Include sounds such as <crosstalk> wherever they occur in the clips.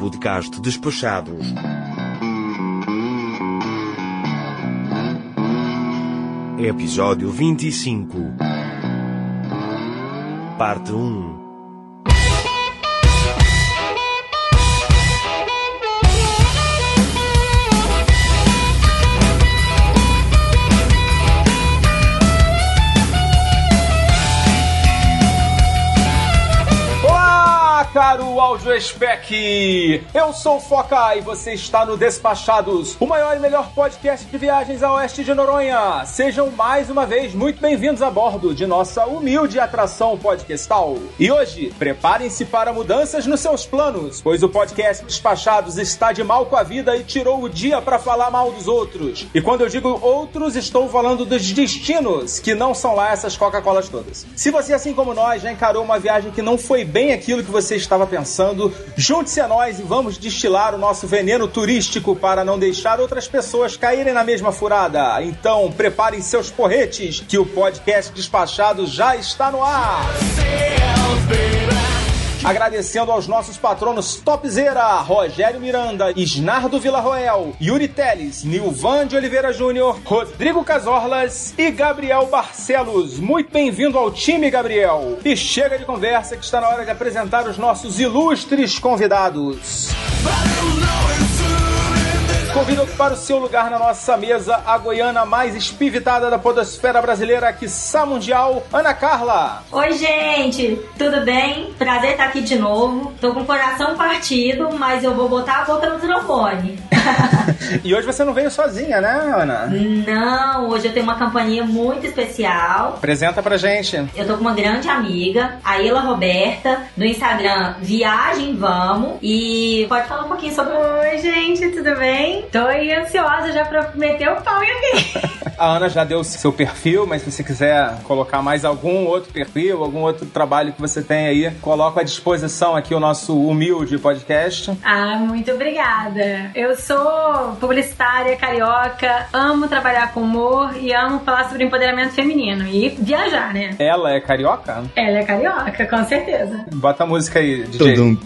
podcast Despachados. Episódio 25 Parte 1 Olá, caro Audio Spec! Eu sou o Foca e você está no Despachados, o maior e melhor podcast de viagens a oeste de Noronha. Sejam mais uma vez muito bem-vindos a bordo de nossa humilde atração podcastal. E hoje, preparem-se para mudanças nos seus planos, pois o podcast Despachados está de mal com a vida e tirou o dia para falar mal dos outros. E quando eu digo outros, estou falando dos destinos, que não são lá essas Coca-Colas todas. Se você, assim como nós, já encarou uma viagem que não foi bem aquilo que você estava pensando, junte-se a nós e vamos destilar o nosso veneno turístico para não deixar outras pessoas caírem na mesma furada. Então, preparem seus porretes, que o podcast despachado já está no ar. Agradecendo aos nossos patronos Topzera, Rogério Miranda, Isnardo Villarroel, Yuri Teles, Nilvan de Oliveira Júnior, Rodrigo Casorlas e Gabriel Barcelos. Muito bem-vindo ao time, Gabriel. E chega de conversa que está na hora de apresentar os nossos ilustres convidados. Convido a ocupar o seu lugar na nossa mesa a goiana mais espivitada da podosfera brasileira, quiçá mundial, Ana Carla. Oi, gente, tudo bem? Prazer estar aqui de novo. Tô com o coração partido, mas eu vou botar a boca no trombone. <laughs> E hoje você não veio sozinha, né, Ana? Não, hoje eu tenho uma companhia muito especial. Apresenta pra gente. Eu tô com uma grande amiga, a Ela Roberta, do Instagram Viagem Vamos. E pode falar um pouquinho sobre. Oi, gente, tudo bem? Tô aí ansiosa já pra meter o pau em alguém. <laughs> A Ana já deu o seu perfil, mas se você quiser colocar mais algum outro perfil, algum outro trabalho que você tem aí, coloco à disposição aqui o nosso humilde podcast. Ah, muito obrigada. Eu sou publicitária carioca, amo trabalhar com humor e amo falar sobre empoderamento feminino e viajar, né? Ela é carioca? Ela é carioca, com certeza. Bota a música aí, DJ.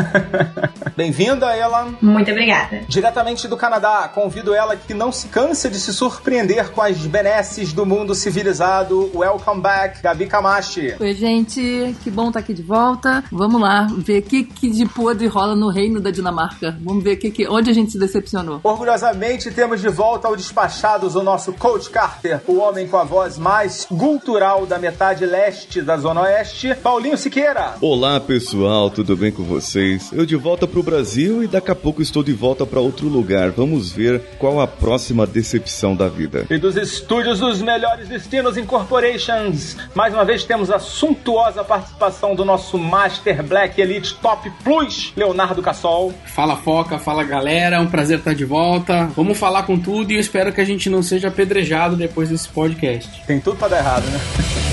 <laughs> Bem-vinda, ela. Muito obrigada. Diretamente do Canadá, convido ela que não se cansa de se surpreender com as benesses do mundo civilizado. Welcome back, Gabi Kamashi. Oi, gente, que bom estar aqui de volta. Vamos lá, ver o que, que de podre rola no reino da Dinamarca. Vamos ver que, que, onde a gente se decepcionou. Orgulhosamente temos de volta ao Despachados o nosso Coach Carter, o homem com a voz mais cultural da metade leste da Zona Oeste, Paulinho Siqueira. Olá pessoal, tudo bem com vocês? Eu de volta pro Brasil e daqui a pouco estou de volta para outro lugar. Vamos ver qual a próxima decepção da vida. E dos estúdios dos melhores destinos Incorporations, mais uma vez temos a suntuosa participação do nosso Master Black Elite Top Plus, Leonardo Cassol. Fala Foca, fala galera, é um prazer estar de volta. Vamos falar com tudo e eu espero que a gente não seja apedrejado depois desse podcast. Tem tudo pra dar errado, né?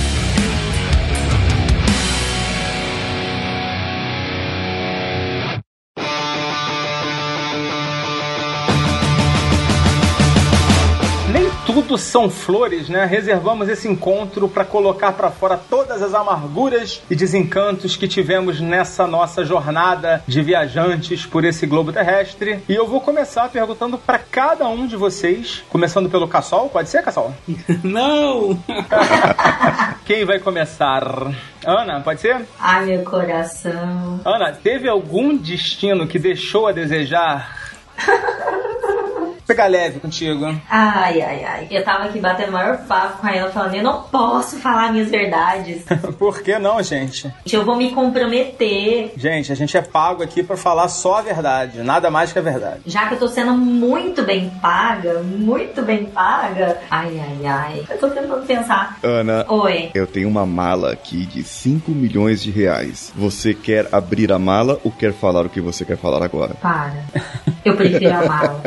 <laughs> São flores, né? Reservamos esse encontro para colocar para fora todas as amarguras e desencantos que tivemos nessa nossa jornada de viajantes por esse globo terrestre. E eu vou começar perguntando para cada um de vocês, começando pelo Cassol, pode ser, Cassol? <laughs> não! <laughs> Quem vai começar? Ana, pode ser? Ai, meu coração. Ana, teve algum destino que deixou a desejar? <laughs> Pegar leve contigo. Ai, ai, ai. Eu tava aqui batendo o maior papo com ela, falando: eu não posso falar minhas verdades. <laughs> Por que não, gente? Eu vou me comprometer. Gente, a gente é pago aqui pra falar só a verdade, nada mais que a verdade. Já que eu tô sendo muito bem paga, muito bem paga. Ai, ai, ai. Eu tô tentando pensar. Ana, Oi. eu tenho uma mala aqui de 5 milhões de reais. Você quer abrir a mala ou quer falar o que você quer falar agora? Para. <laughs> Eu prefiro a mala.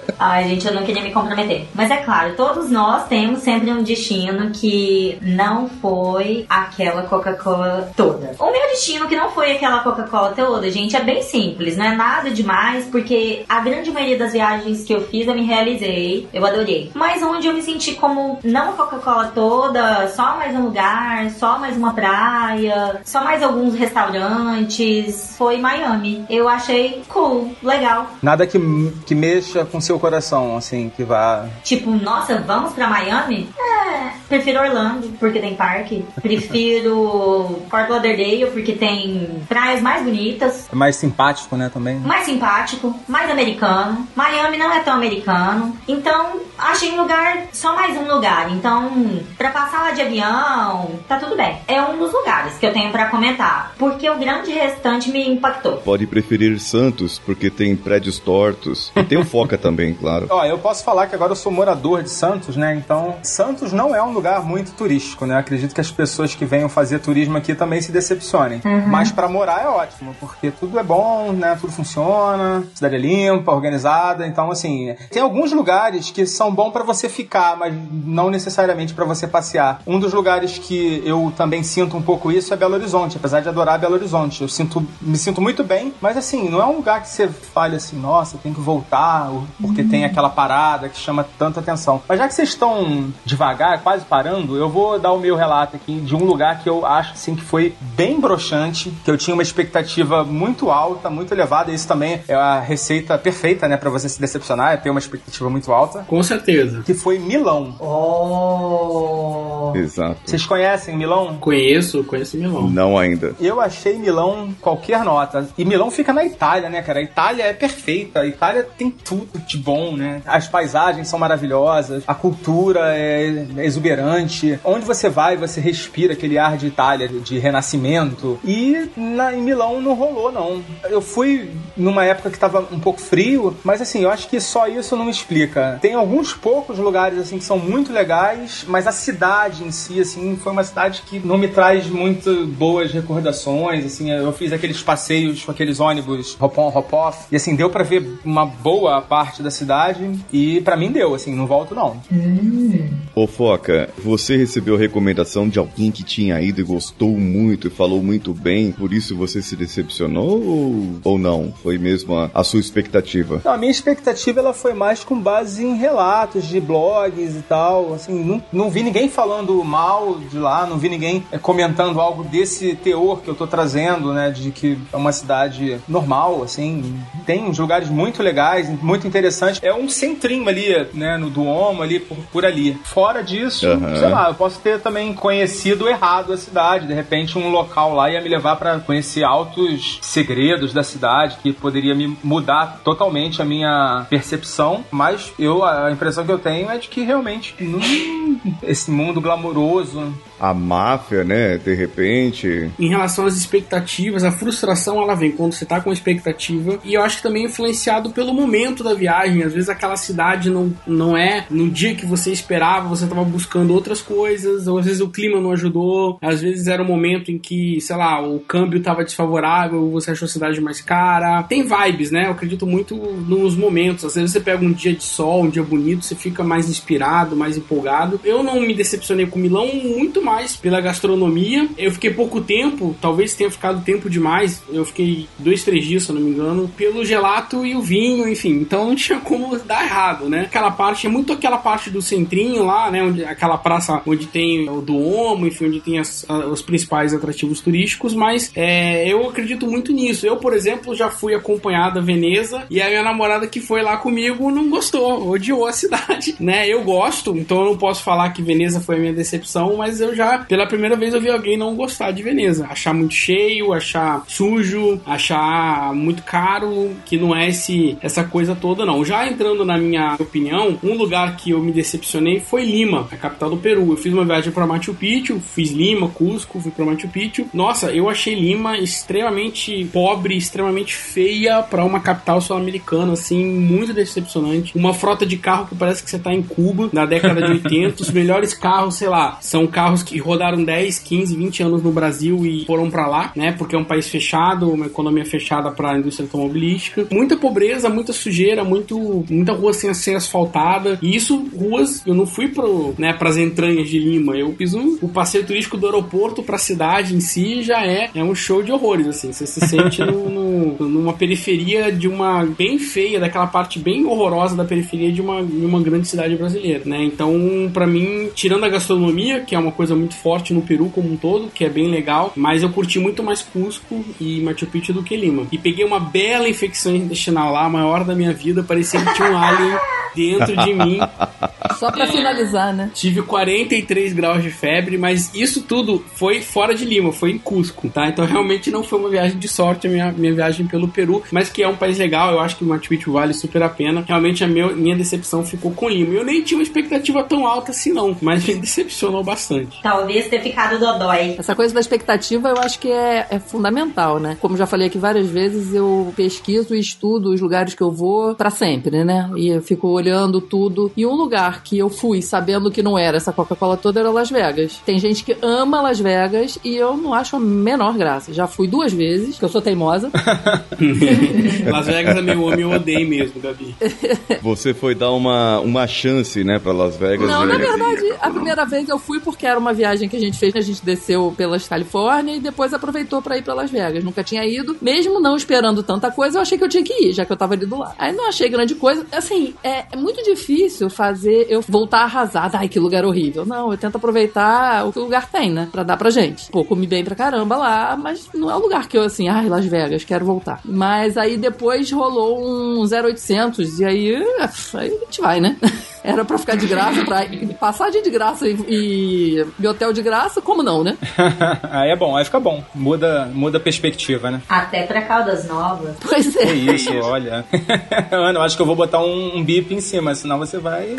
<laughs> Ai, gente, eu não queria me comprometer. Mas é claro, todos nós temos sempre um destino que não foi aquela Coca-Cola toda. O meu destino que não foi aquela Coca-Cola toda, gente, é bem simples, não é nada demais, porque a grande maioria das viagens que eu fiz eu me realizei, eu adorei. Mas onde eu me senti como não Coca-Cola toda, só mais um lugar, só mais uma praia, só mais alguns restaurantes, foi Miami. Eu achei cool, legal. Nada que, que mexa com seu coração, assim, que vá. Tipo, nossa, vamos pra Miami? É, prefiro Orlando, porque tem parque. Prefiro <laughs> Fort Lauderdale, porque tem praias mais bonitas. É mais simpático, né, também. Mais simpático, mais americano. Miami não é tão americano. Então, achei um lugar, só mais um lugar. Então, pra passar lá de avião, tá tudo bem. É um dos lugares que eu tenho pra comentar. Porque o grande restante me impactou. Pode preferir Santos, porque tem prédios tortos. E tem o Foca também, claro. Ó, eu posso falar que agora eu sou morador de Santos, né? Então, Santos não é um lugar muito turístico, né? Acredito que as pessoas que venham fazer turismo aqui também se decepcionem. Mas pra morar é ótimo, porque tudo é bom, né? Tudo funciona, cidade é limpa, organizada. Então, assim, tem alguns lugares que são bons pra você ficar, mas não necessariamente pra você passear. Um dos lugares que eu também sinto um pouco isso é Belo Horizonte, apesar de adorar Belo Horizonte. Eu sinto, me sinto muito bem, mas assim, não é um lugar que você fale assim, nossa, tem que voltar, porque tem aquela parada que chama tanta atenção. Mas já que vocês estão devagar, quase parando, eu vou dar o meu relato aqui de um lugar que eu acho assim que foi bem broxante, que eu tinha uma expectativa muito alta, muito elevada, e isso também é a receita perfeita, né, para você se decepcionar, é ter uma expectativa muito alta, Com certeza. que foi Milão. Oh! Exato. Vocês conhecem Milão? Conheço, conheço Milão. Não ainda. Eu achei Milão qualquer nota. E Milão fica na Itália, né, cara? A Itália é perfeita. A Itália tem tudo de bom, né? As paisagens são maravilhosas, a cultura é exuberante. Onde você vai, você respira aquele ar de Itália, de renascimento. E na, em Milão não rolou, não. Eu fui numa época que tava um pouco frio, mas assim, eu acho que só isso não explica. Tem alguns poucos lugares, assim, que são muito legais, mas a cidade em si, assim, foi uma cidade que não me traz muito boas recordações, assim, eu fiz aqueles passeios com aqueles ônibus hop-on, hop-off, e assim, deu pra ver uma boa parte da cidade, e pra mim deu, assim, não volto não. Ô Foca, você recebeu recomendação de alguém que tinha ido e gostou muito e falou muito bem, por isso você se decepcionou ou, ou não? Foi mesmo a, a sua expectativa? Não, a minha expectativa ela foi mais com base em relatos de blogs e tal. Assim, não, não vi ninguém falando mal de lá, não vi ninguém eh, comentando algo desse teor que eu tô trazendo, né? De que é uma cidade normal, assim. Tem uns lugares muito legais, muito interessantes. É um centrinho ali, né? No Duomo, ali por, por ali. Fora disso, Aham. sei lá, eu posso ter também conhecido errado a cidade. De repente, um local lá ia me levar pra conhecer altos segredos da cidade que poderia me mudar totalmente a minha percepção. Mas eu, a impressão que eu tenho é de que realmente hum, esse mundo glamouroso. A máfia, né? De repente. Em relação às expectativas, a frustração ela vem quando você tá com expectativa e eu acho que também é influenciado pelo momento da viagem. Às vezes aquela cidade não, não é no dia que você esperava, você tava buscando outras coisas, ou às vezes o clima não ajudou, às vezes era um momento em que, sei lá, o câmbio tava desfavorável, você achou a cidade mais cara. Tem vibes, né? Eu acredito muito nos momentos. Às vezes você pega um dia de sol, um dia bonito, você fica mais inspirado, mais empolgado. Eu não me decepcionei com Milão muito pela gastronomia. Eu fiquei pouco tempo, talvez tenha ficado tempo demais. Eu fiquei dois, três dias, se eu não me engano, pelo gelato e o vinho, enfim. Então não tinha como dar errado, né? Aquela parte, é muito aquela parte do centrinho lá, né? Onde, aquela praça onde tem o Duomo, enfim, onde tem as- a- os principais atrativos turísticos, mas é, eu acredito muito nisso. Eu, por exemplo, já fui acompanhada a Veneza e a minha namorada que foi lá comigo não gostou, odiou a <laughs> cidade, né? Eu gosto, então eu não posso falar que Veneza foi a minha decepção, mas eu já, pela primeira vez, eu vi alguém não gostar de Veneza. Achar muito cheio, achar sujo, achar muito caro, que não é esse, essa coisa toda, não. Já entrando na minha opinião, um lugar que eu me decepcionei foi Lima, a capital do Peru. Eu fiz uma viagem para Machu Picchu, fiz Lima, Cusco, fui para Machu Picchu. Nossa, eu achei Lima extremamente pobre, extremamente feia para uma capital sul-americana, assim, muito decepcionante. Uma frota de carro que parece que você tá em Cuba, na década de <laughs> 80. Os melhores carros, sei lá, são carros que rodaram 10, 15, 20 anos no Brasil e foram pra lá, né? Porque é um país fechado, uma economia fechada pra indústria automobilística. Muita pobreza, muita sujeira, muito, muita rua sem ser asfaltada. E isso, ruas, eu não fui pro, né, pras entranhas de Lima. Eu fiz um, o passeio turístico do aeroporto pra cidade em si já é, é um show de horrores, assim. Você se sente no, no- numa periferia de uma bem feia, daquela parte bem horrorosa da periferia de uma, de uma grande cidade brasileira, né? Então, pra mim, tirando a gastronomia, que é uma coisa muito forte no Peru como um todo, que é bem legal, mas eu curti muito mais Cusco e Machu Picchu do que Lima. E peguei uma bela infecção intestinal lá, a maior da minha vida, parecia que tinha um alien <laughs> dentro de mim. Só pra finalizar, né? Tive 43 graus de febre, mas isso tudo foi fora de Lima, foi em Cusco, tá? Então <laughs> realmente não foi uma viagem de sorte a minha, minha viagem pelo Peru, mas que é um país legal, eu acho que o Machu Picchu vale super a pena. Realmente a meu, minha decepção ficou com Lima. Eu nem tinha uma expectativa tão alta assim não, mas me <laughs> decepcionou bastante. Talvez ter ficado dodói. Essa coisa da expectativa eu acho que é, é fundamental, né? Como já falei aqui várias vezes, eu pesquiso e estudo os lugares que eu vou pra sempre, né? E eu fico olhando tudo. E um lugar que eu fui sabendo que não era essa Coca-Cola toda era Las Vegas. Tem gente que ama Las Vegas e eu não acho a menor graça. Já fui duas vezes, que eu sou teimosa. <laughs> Las Vegas é meu e eu odeio mesmo, Gabi. <laughs> Você foi dar uma, uma chance, né, pra Las Vegas. Não, na verdade, a primeira vez eu fui porque era uma viagem que a gente fez, a gente desceu pelas Califórnia e depois aproveitou pra ir pra Las Vegas. Nunca tinha ido, mesmo não esperando tanta coisa, eu achei que eu tinha que ir, já que eu tava ali do lado. Aí não achei grande coisa. Assim, é, é muito difícil fazer eu voltar arrasada. Ai, que lugar horrível. Não, eu tento aproveitar o que o lugar tem, né? Pra dar pra gente. Pô, comi bem pra caramba lá, mas não é um lugar que eu, assim, ai, Las Vegas, quero voltar. Mas aí depois rolou um 0800 e aí, aí a gente vai, né? <laughs> Era pra ficar de graça, pra passagem de graça e, e, e hotel de graça, como não, né? <laughs> aí é bom, aí fica bom. Muda, muda a perspectiva, né? Até pra Caldas Novas. Pois É é. isso, olha. <laughs> Ana, eu acho que eu vou botar um, um bip em cima, senão você vai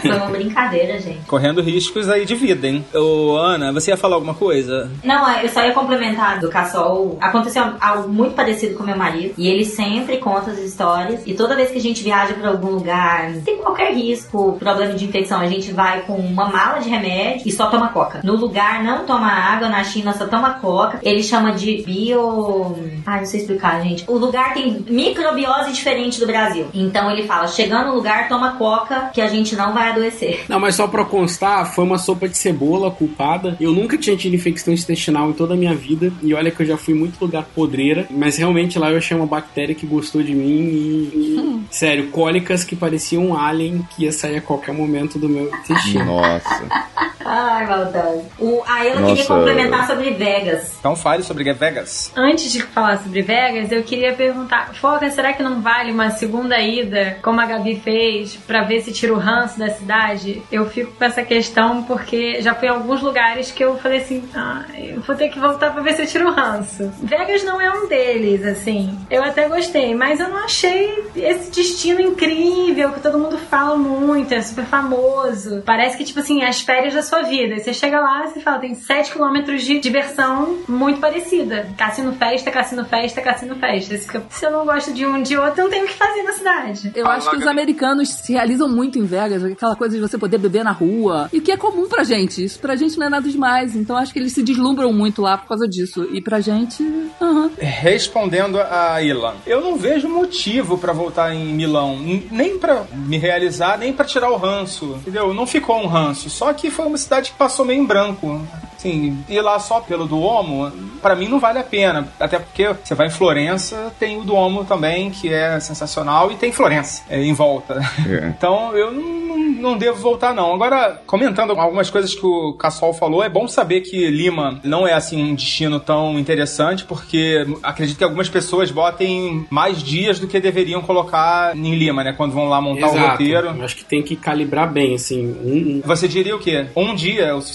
Foi uma brincadeira, gente. correndo riscos aí de vida, hein? Ô, Ana, você ia falar alguma coisa? Não, eu só ia complementar do Cassol. Aconteceu algo muito parecido com meu marido. E ele sempre conta as histórias. E toda vez que a gente viaja pra algum lugar, tem qualquer risco, problema de infecção, a gente vai com uma mala de remédio e só toma coca. No lugar não toma água, na China só toma coca. Ele chama de bio. Ai, não sei explicar, gente. O lugar tem microbiose diferente do Brasil. Então ele fala: chegando no lugar, toma coca, que a gente não vai adoecer. Não, mas só pra constar, foi uma sopa de cebola culpada. Eu nunca tinha tido infecção intestinal em toda a minha vida. E olha que eu já fui em muito lugar podreira. Mas realmente lá eu achei uma bactéria que gostou de mim e. e, sério, cólicas que pareciam um alien que ia sair a qualquer momento do meu intestino. Nossa. <laughs> Ai, maldade. O, a Ela Nossa. queria complementar sobre Vegas. Então fale sobre Vegas. Antes de falar sobre Vegas, eu queria perguntar, Foca, será que não vale uma segunda ida, como a Gabi fez, pra ver se tira o ranço da cidade? Eu fico com essa questão porque já fui em alguns lugares que eu falei assim, ah, eu vou ter que voltar pra ver se eu tiro o ranço. Vegas não é um deles, assim. Eu até gostei, mas eu não achei esse destino incrível que todo mundo fala muito, é super famoso. Parece que, tipo assim, as férias da sua vida. Você chega lá e fala, tem 7 quilômetros de diversão muito parecida. Cassino festa, cassino festa, cassino festa. Se- eu não gosto de um de outro, eu não tenho o que fazer na cidade. Eu acho que os americanos se realizam muito em Vegas, aquela coisa de você poder beber na rua. E que é comum pra gente. Isso pra gente não é nada demais. Então acho que eles se deslumbram muito lá por causa disso. E pra gente. aham. Respondendo a Ilan, eu não vejo motivo pra voltar em Milão, nem pra me realizar, nem pra tirar o ranço, entendeu? Não ficou um ranço, só que foi uma cidade que passou meio em branco. Assim, ir lá só pelo Duomo, pra mim não vale a pena, até porque você vai em Florença, tem o Duomo também, que é sensacional, e tem Florença é, em volta. É. <laughs> Então eu não, não, devo voltar, não. Agora, comentando algumas coisas que o Cassol falou, é bom saber que Lima não é assim um destino tão interessante, porque acredito que algumas pessoas botem mais dias do que deveriam colocar em Lima, né? Quando vão lá montar o Exato. roteiro. Eu acho que tem que calibrar bem, assim. Um, um- Você diria o quê? Um dia é o suficiente?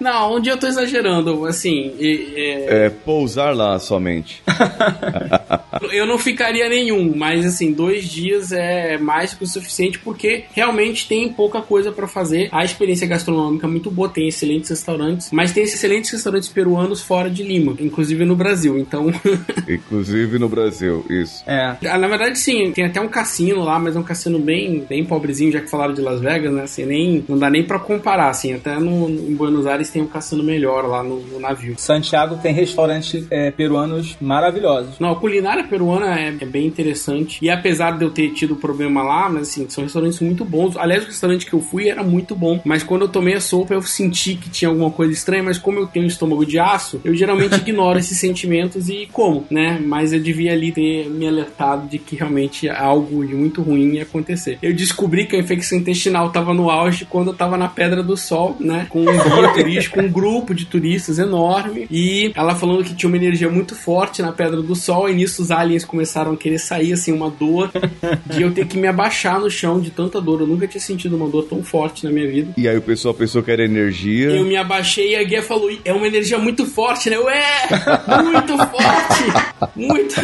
Não, um dia eu tô exagerando, assim. e- é, É pousar lá somente. <laughs> Eu não ficaria nenhum, mas assim, dois dias é mais que o suficiente porque realmente tem pouca coisa pra fazer. A experiência gastronômica é muito boa, tem excelentes restaurantes, mas tem excelentes restaurantes peruanos fora de Lima, inclusive no Brasil. Então, <laughs> Inclusive no Brasil, isso. É. ah, na verdade sim, tem até um cassino lá, mas é um cassino bem, bem pobrezinho, já que falaram de Las Vegas, né? Assim, nem não dá nem pra comparar, assim. Até até no, em Buenos Aires tem um caçando melhor lá no, no navio. Santiago tem restaurantes é, peruanos maravilhosos. Não, a culinária peruana é, é, bem interessante. E apesar de eu ter tido problema lá, mas assim, são restaurantes muito bons. Aliás, o restaurante que eu fui era muito bom. Mas quando eu tomei a sopa, eu senti que tinha alguma coisa estranha. Mas como eu tenho um estômago de aço, eu geralmente <laughs> ignoro esses sentimentos e como, né? Mas eu devia ali ter me alertado de que realmente algo de muito ruim ia acontecer. Eu descobri que a infecção intestinal estava no auge quando eu estava na Pedra do Sol, né? Com um <laughs> um grupo de turistas enorme. E ela falando que tinha uma energia muito forte na Pedra do Sol. E nisso os aliens começaram a querer sair, assim, uma dor de eu ter que me abaixar no chão de tanta dor. Eu nunca tinha sentido uma dor tão forte na minha vida. E aí o pessoal pensou que era energia. Eu me abaixei e a guia falou: é uma energia muito forte, né? Eu, é! Muito forte! Muito!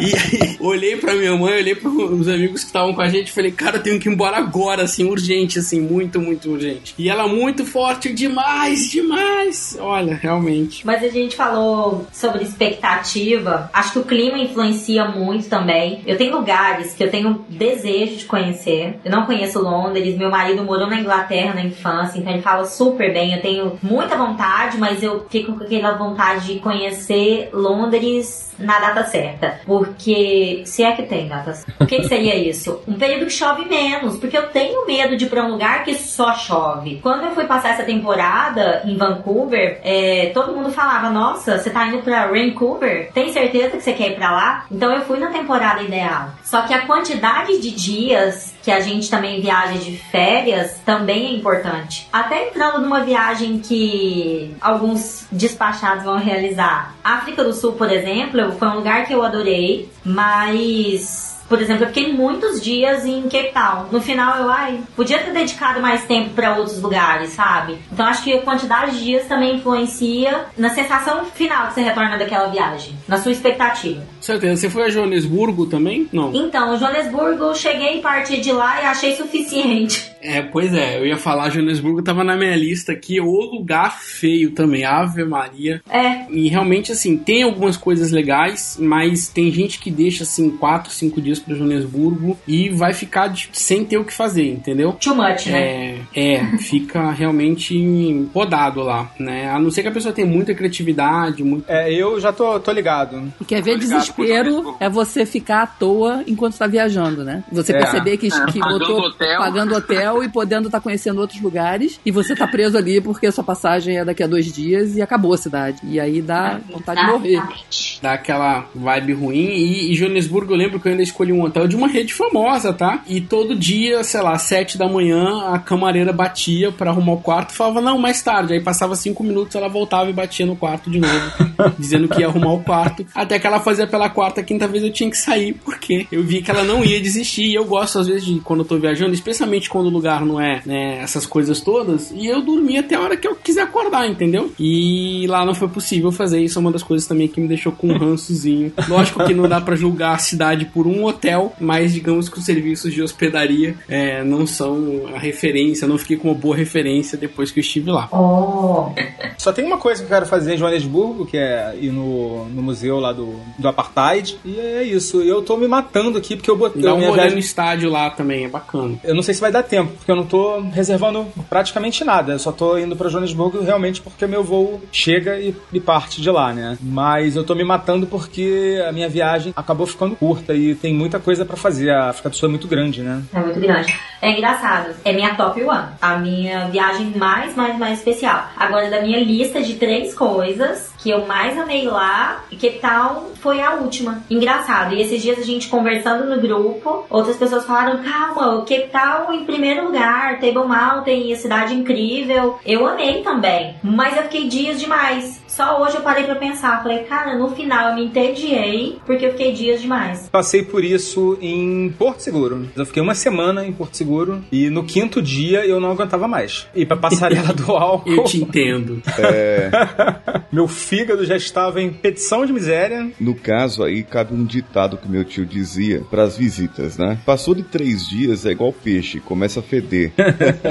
E aí, <laughs> olhei pra minha mãe, olhei pros amigos que estavam com a gente e falei, cara, eu tenho que ir embora agora, assim, urgente, assim, muito, muito urgente. E ela muito forte, demais, demais. Olha, realmente. Mas a gente falou sobre expectativa. Acho que o clima influencia muito também. Eu tenho lugares que eu tenho desejo de conhecer. Eu não conheço Londres. Meu marido morou na Inglaterra na infância, então ele fala super bem. Eu tenho muita vontade, mas eu fico com aquela vontade de conhecer Londres na data certa. Porque, se é que tem data certa, o que, que, seria isso? Um período que chove menos, porque eu tenho medo de ir pra um lugar que só chove. Quando eu fui passar essa temporada em Vancouver, é, todo mundo falava: Nossa, você tá indo pra Vancouver? Tem certeza que você quer ir pra lá? Então eu fui na temporada ideal. Só que a quantidade de dias que a gente também viaja de férias também é importante. Até entrando numa viagem que alguns despachados vão realizar. África do Sul, por exemplo, foi um lugar que eu adorei, mas por exemplo, eu fiquei muitos dias em Cape Town. No final, eu, ai, podia ter dedicado mais tempo para outros lugares, sabe? Então, acho que a quantidade de dias também influencia na sensação final que você retorna daquela viagem, na sua expectativa. Certeza. Você foi a Joanesburgo também? Não. Então, Joanesburgo, cheguei, parti de lá e achei suficiente. É, pois é, eu ia falar, Joanesburgo tava na minha lista aqui, o lugar feio também, Ave Maria. É. E realmente, assim, tem algumas coisas legais, mas tem gente que deixa, assim, 4, 5 dias pra Joanesburgo e vai ficar de, sem ter o que fazer, entendeu? Too much, né? É, é <laughs> fica realmente rodado lá, né? A não ser que a pessoa tenha muita criatividade, muito... É, eu já tô, tô ligado. E quer ver desespero é você ficar à toa enquanto tá viajando, né? Você é. perceber que, que pagando botou hotel. pagando hotel e podendo estar tá conhecendo outros lugares e você tá preso ali porque a sua passagem é daqui a dois dias e acabou a cidade. E aí dá vontade de morrer. Dá aquela vibe ruim. E, e Joanesburgo, eu lembro que eu ainda escolhi um hotel de uma rede famosa, tá? E todo dia, sei lá, sete da manhã, a camareira batia para arrumar o quarto falava, não, mais tarde. Aí passava cinco minutos, ela voltava e batia no quarto de novo, <laughs> dizendo que ia arrumar o quarto. Até que ela fazia pela quarta, quinta vez eu tinha que sair, porque eu vi que ela não ia desistir. E eu gosto, às vezes, de quando eu tô viajando, especialmente quando o lugar não é né, essas coisas todas, e eu dormi até a hora que eu quiser acordar, entendeu? E lá não foi possível fazer isso, é uma das coisas também que me deixou com um rançozinho. <laughs> Lógico que não dá para julgar a cidade por um hotel, mas digamos que os serviços de hospedaria é, não são a referência, não fiquei com uma boa referência depois que eu estive lá. Oh. Só tem uma coisa que eu quero fazer em Joanesburgo, que é ir no, no museu lá do, do Apartheid, e é isso. Eu tô me matando aqui porque eu botei. Dá um minha rolê viagem- no estádio lá também, é bacana. Eu não sei se vai dar tempo, porque eu não tô reservando praticamente nada. Eu só tô indo pra Joanesburgo realmente porque meu voo chega e, e parte de lá, né? Mas eu tô me matando porque a minha viagem acabou ficando curta e tem muita coisa pra fazer. A África do Sul é muito grande, né? É muito grande. É engraçado. É minha top one. A minha viagem mais, mais, mais especial. Agora, da minha lista de três coisas que eu mais amei lá, Cape Town foi a última. Engraçado. E esses dias a gente conversando no grupo, outras pessoas falaram: calma, o Cape Town em primeiro lugar, Table Mountain, cidade incrível. Eu amei também. Mas eu fiquei dias demais. Só hoje eu parei pra pensar. Falei, cara, no final eu me entediei porque eu fiquei dias demais. Passei por isso em Porto Seguro. Eu fiquei uma semana em Porto Seguro e no quinto dia eu não aguentava mais. E pra passarela <laughs> do álcool. Eu te entendo. <laughs> Meu fígado já estava em petição de miséria. No caso aí, cabe um ditado que meu tio dizia para as visitas, né? Passou de três dias, é igual peixe, começa a feder.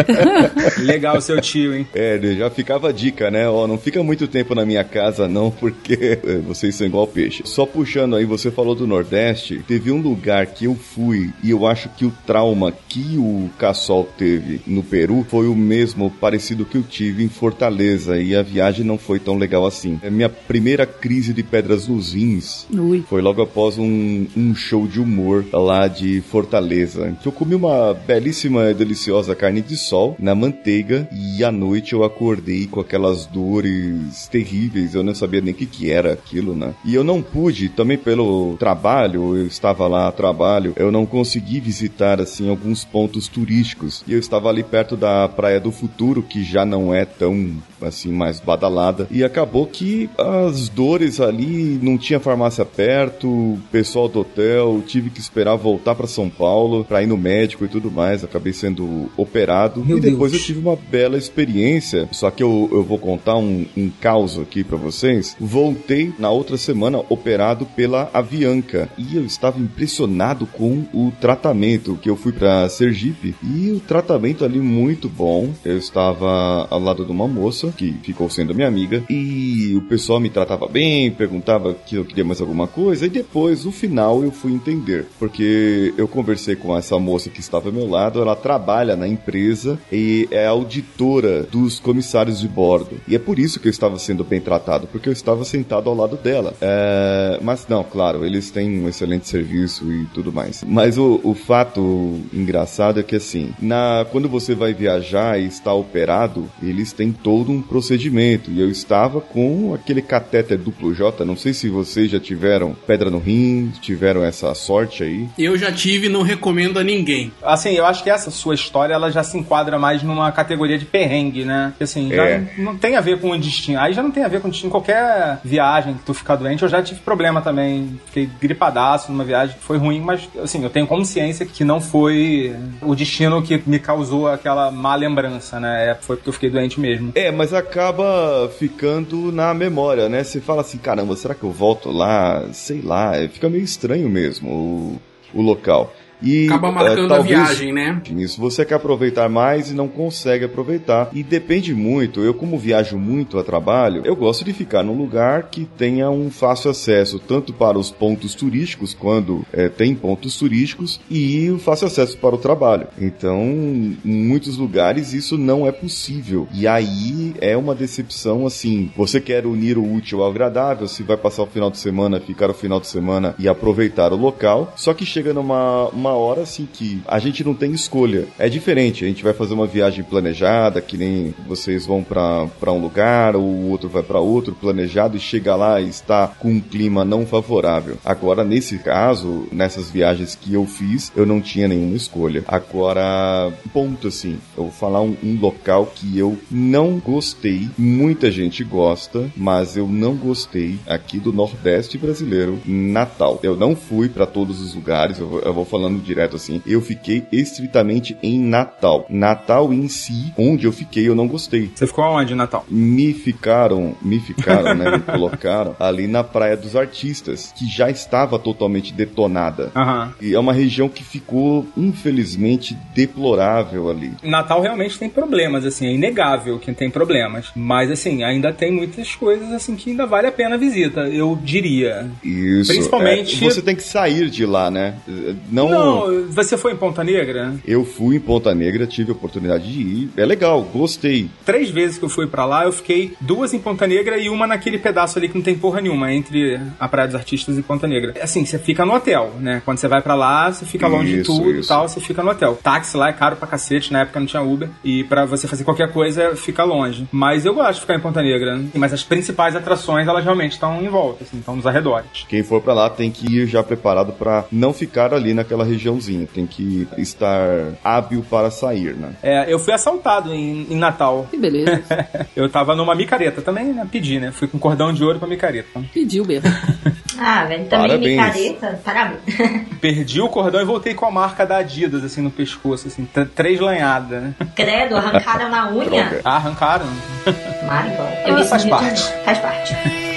<laughs> Legal seu tio, hein? é, já ficava a dica, né? Ó, não fica muito tempo na minha casa não, porque é, <laughs> vocês são igual peixe. Só puxando aí, você falou do Nordeste, teve um lugar que eu fui e eu acho que o trauma que o Cassol teve no Peru foi o mesmo parecido que eu tive em Fortaleza e a viagem não foi tão legal assim. A minha primeira crise de pedras nos rins Ui. foi logo após um, um show de humor lá de Fortaleza. Que eu comi uma belíssima e deliciosa carne de sol na manteiga e à noite eu acordei com aquelas dores terríveis. Eu não sabia nem o que, que era aquilo, né? E eu não pude, também pelo trabalho, eu estava lá a trabalho, eu não consegui visitar assim alguns pontos turísticos. E eu estava ali perto da Praia do Futuro, que já não é tão assim mais badalada e acabou que as dores ali não tinha farmácia perto, pessoal do hotel, tive que esperar voltar para São Paulo para ir no médico e tudo mais, acabei sendo operado Meu e depois Deus. eu tive uma bela experiência. Só que eu, eu vou contar um, um caos aqui para vocês. Voltei na outra semana operado pela Avianca e eu estava impressionado com o tratamento que eu fui para Sergipe e o tratamento ali muito bom. Eu estava ao lado de uma moça que ficou sendo minha amiga e o pessoal me tratava bem, perguntava que eu queria mais alguma coisa e depois no final eu fui entender porque eu conversei com essa moça que estava ao meu lado, ela trabalha na empresa e é auditora dos comissários de bordo. E é por isso que eu estava sendo bem tratado, porque eu estava sentado ao lado dela. É, Mas não, claro, eles têm um excelente serviço e tudo mais. Mas o, o fato engraçado é que assim, na, quando você vai viajar e está operado, eles têm todo um procedimento. E eu estava com aquele catéter duplo J, não sei se vocês já tiveram pedra no rim, tiveram essa sorte aí. Eu já tive e não recomendo a ninguém. Assim, eu acho que essa sua história ela já se enquadra mais numa categoria de perrengue, né? Porque, assim, já É. não, não tem a ver com o destino. Aí já não tem a ver com o destino. Qualquer viagem que tu ficar doente, eu já tive problema também. Fiquei gripadaço numa viagem que foi ruim, mas, assim, eu tenho consciência que não foi o destino que me causou aquela má lembrança, né? É, Foi porque eu fiquei doente mesmo. É, mas acaba ficando na memória, né? Você fala assim, caramba, será que eu volto lá? Sei lá, é, fica meio estranho mesmo o, o local. E, Acaba marcando eh, a talvez- viagem, né? Isso, você quer aproveitar mais e não consegue aproveitar. E depende muito. Eu, como viajo muito a trabalho, eu gosto de ficar num lugar que tenha um fácil acesso, tanto para os pontos turísticos, quando eh, tem pontos turísticos, e o fácil acesso para o trabalho. Então, em muitos lugares isso não é possível. E aí é uma decepção assim. Você quer unir o útil ao agradável, se vai passar o final de semana, ficar o final de semana e aproveitar o local. Só que chega numa uma hora assim que a gente não tem escolha. É diferente, a gente vai fazer uma viagem planejada, que nem vocês vão pra um lugar, ou o outro vai pra outro, planejado, e chega lá e está com um clima não favorável. Agora, nesse caso, nessas viagens que eu fiz, eu não tinha nenhuma escolha. Agora, ponto assim, eu vou falar um, um local que eu não gostei, muita gente gosta, mas eu não gostei aqui do Nordeste brasileiro, Natal. Eu não fui pra todos os lugares, eu eu vou falando direto assim. Eu fiquei estritamente em Natal. Natal em si, onde eu fiquei, eu não gostei. Você ficou aonde, Natal? Me ficaram, me ficaram, né? Me <laughs> colocaram ali na Praia dos Artistas, que já estava totalmente detonada. Aham. E é uma região que ficou, infelizmente, deplorável ali. Natal realmente tem problemas, assim, é inegável que tem problemas. Mas, assim, ainda tem muitas coisas, assim, que ainda vale a pena a visita, eu diria. Isso. Principalmente- é, você tem que sair de lá, né? Não, Não, você foi em Ponta Negra? Eu fui em Ponta Negra, tive a oportunidade de ir. É legal, gostei. Três vezes que eu fui pra lá, eu fiquei duas em Ponta Negra e uma naquele pedaço ali que não tem porra nenhuma, entre a Praia dos Artistas e Ponta Negra. Assim, você fica no hotel, né? Quando você vai pra lá, você fica longe de Isso, tudo e tal, você fica no hotel. Táxi lá é caro pra cacete, na época não tinha Uber, e pra você fazer qualquer coisa, fica longe. Mas eu gosto de ficar em Ponta Negra. Mas as principais atrações, elas realmente estão em volta, assim, estão nos arredores. Quem for pra lá tem que ir já preparado pra não ficar ali naquela regiãozinha. Tem que estar hábil para sair, né? É, eu fui assaltado em, em Natal. Que beleza. <laughs> Eu tava numa micareta também, né? Pedi, né? Fui com cordão de ouro pra micareta. Pediu mesmo. <laughs> Ah, velho, também Parabéns. micareta. Parabéns. <laughs> Perdi o cordão e voltei com a marca da Adidas, assim, no pescoço, assim, três lanhadas, né? Credo, arrancaram na unha. Ah, arrancaram. Maricó. Eu isso Faz parte. YouTube. Faz parte.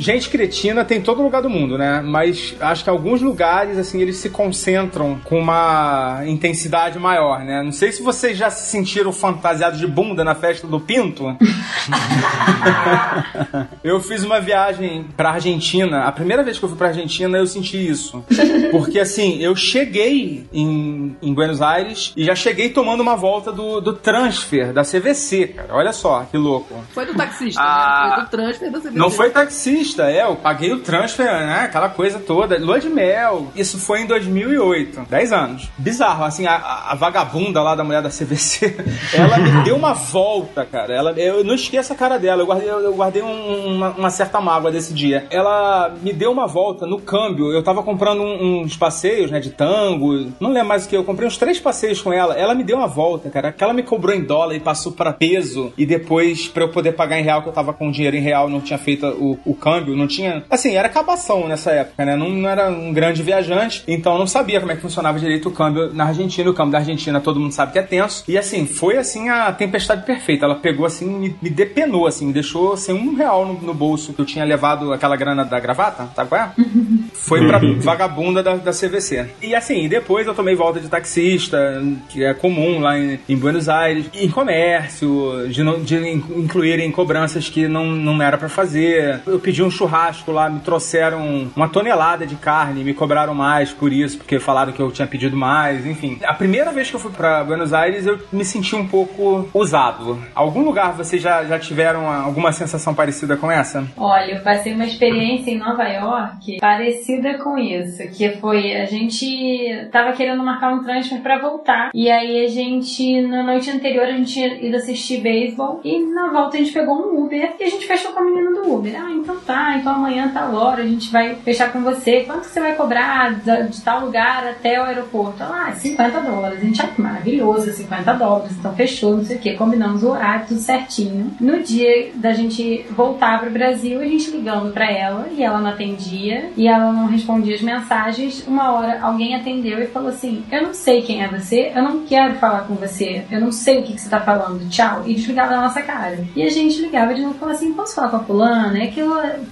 Gente cretina tem em todo lugar do mundo, né? Mas acho que alguns lugares, assim, eles se concentram com uma intensidade maior, né? Não sei se vocês já se sentiram fantasiados de bunda na festa do Pinto. <laughs> eu fiz uma viagem pra Argentina. A primeira vez que eu fui pra Argentina, eu senti isso. Porque, assim, eu cheguei em, em Buenos Aires e já cheguei tomando uma volta do, do transfer da CVC, cara. Olha só que louco. Foi do taxista, Ah, né? Foi do transfer da CBC. Não foi taxista, é, eu paguei o transfer, né, aquela coisa toda, lua de mel. Isso foi em 2008, 10 anos. Bizarro, assim, a, a vagabunda lá da mulher da CVC, <laughs> ela me deu uma volta, cara. Ela, eu não esqueço a cara dela, eu guardei, eu guardei um- uma, uma certa mágoa desse dia. Ela me deu uma volta no câmbio, eu tava comprando um- uns passeios, né, de tango, não lembro mais o que, eu comprei uns três passeios com ela. Ela me deu uma volta, cara, que ela me cobrou em dólar e passou pra peso, e depois, pra eu poder pagar em real, que eu tava com dinheiro em real, não tinha feito o, o câmbio, não tinha. Assim, era acabação nessa época, né? Não, não era um grande viajante, então eu não sabia como é que funcionava direito o câmbio na Argentina. O câmbio da Argentina todo mundo sabe que é tenso. E assim, foi assim a tempestade perfeita. Ela pegou assim, me, me depenou, assim, me deixou sem um real no, no bolso que eu tinha levado aquela grana da gravata, sabe qual é? <laughs> Foi pra vagabunda da, da CVC. E assim, depois eu tomei volta de taxista, que é comum lá em, em Buenos Aires, em comércio, de, não, de in- incluírem cobranças que não, não era pra fazer. Eu pedi um churrasco lá, me trouxeram uma tonelada de carne, me cobraram mais por isso, porque falaram que eu tinha pedido mais, enfim. A primeira vez que eu fui pra Buenos Aires, eu me senti um pouco usado. Algum lugar vocês já, já tiveram alguma sensação parecida com essa? Olha, eu passei uma experiência em Nova York parecida com isso, que foi a gente tava querendo marcar um transfer pra voltar e aí a gente na noite anterior a gente tinha ido assistir beisebol e na volta a gente pegou um Uber e a gente fechou com a menina do Uber. Ah, então tá, então amanhã tal hora a gente vai fechar com você. Quanto você vai cobrar de, tal lugar até o aeroporto? Ah, 50 dólares. A gente, ah, que maravilhoso, 50 dólares. Então fechou, não sei o que, combinamos o horário, tudo certinho. No dia da gente voltar pro Brasil, a gente ligando pra ela e ela não atendia e ela não respondia as mensagens. Uma hora alguém atendeu e falou assim: Eu não sei quem é você, eu não quero falar com você, eu não sei o que, que você tá falando, tchau. E desligava da nossa cara. E a gente ligava de novo e falava assim: Posso falar com a fulana? É que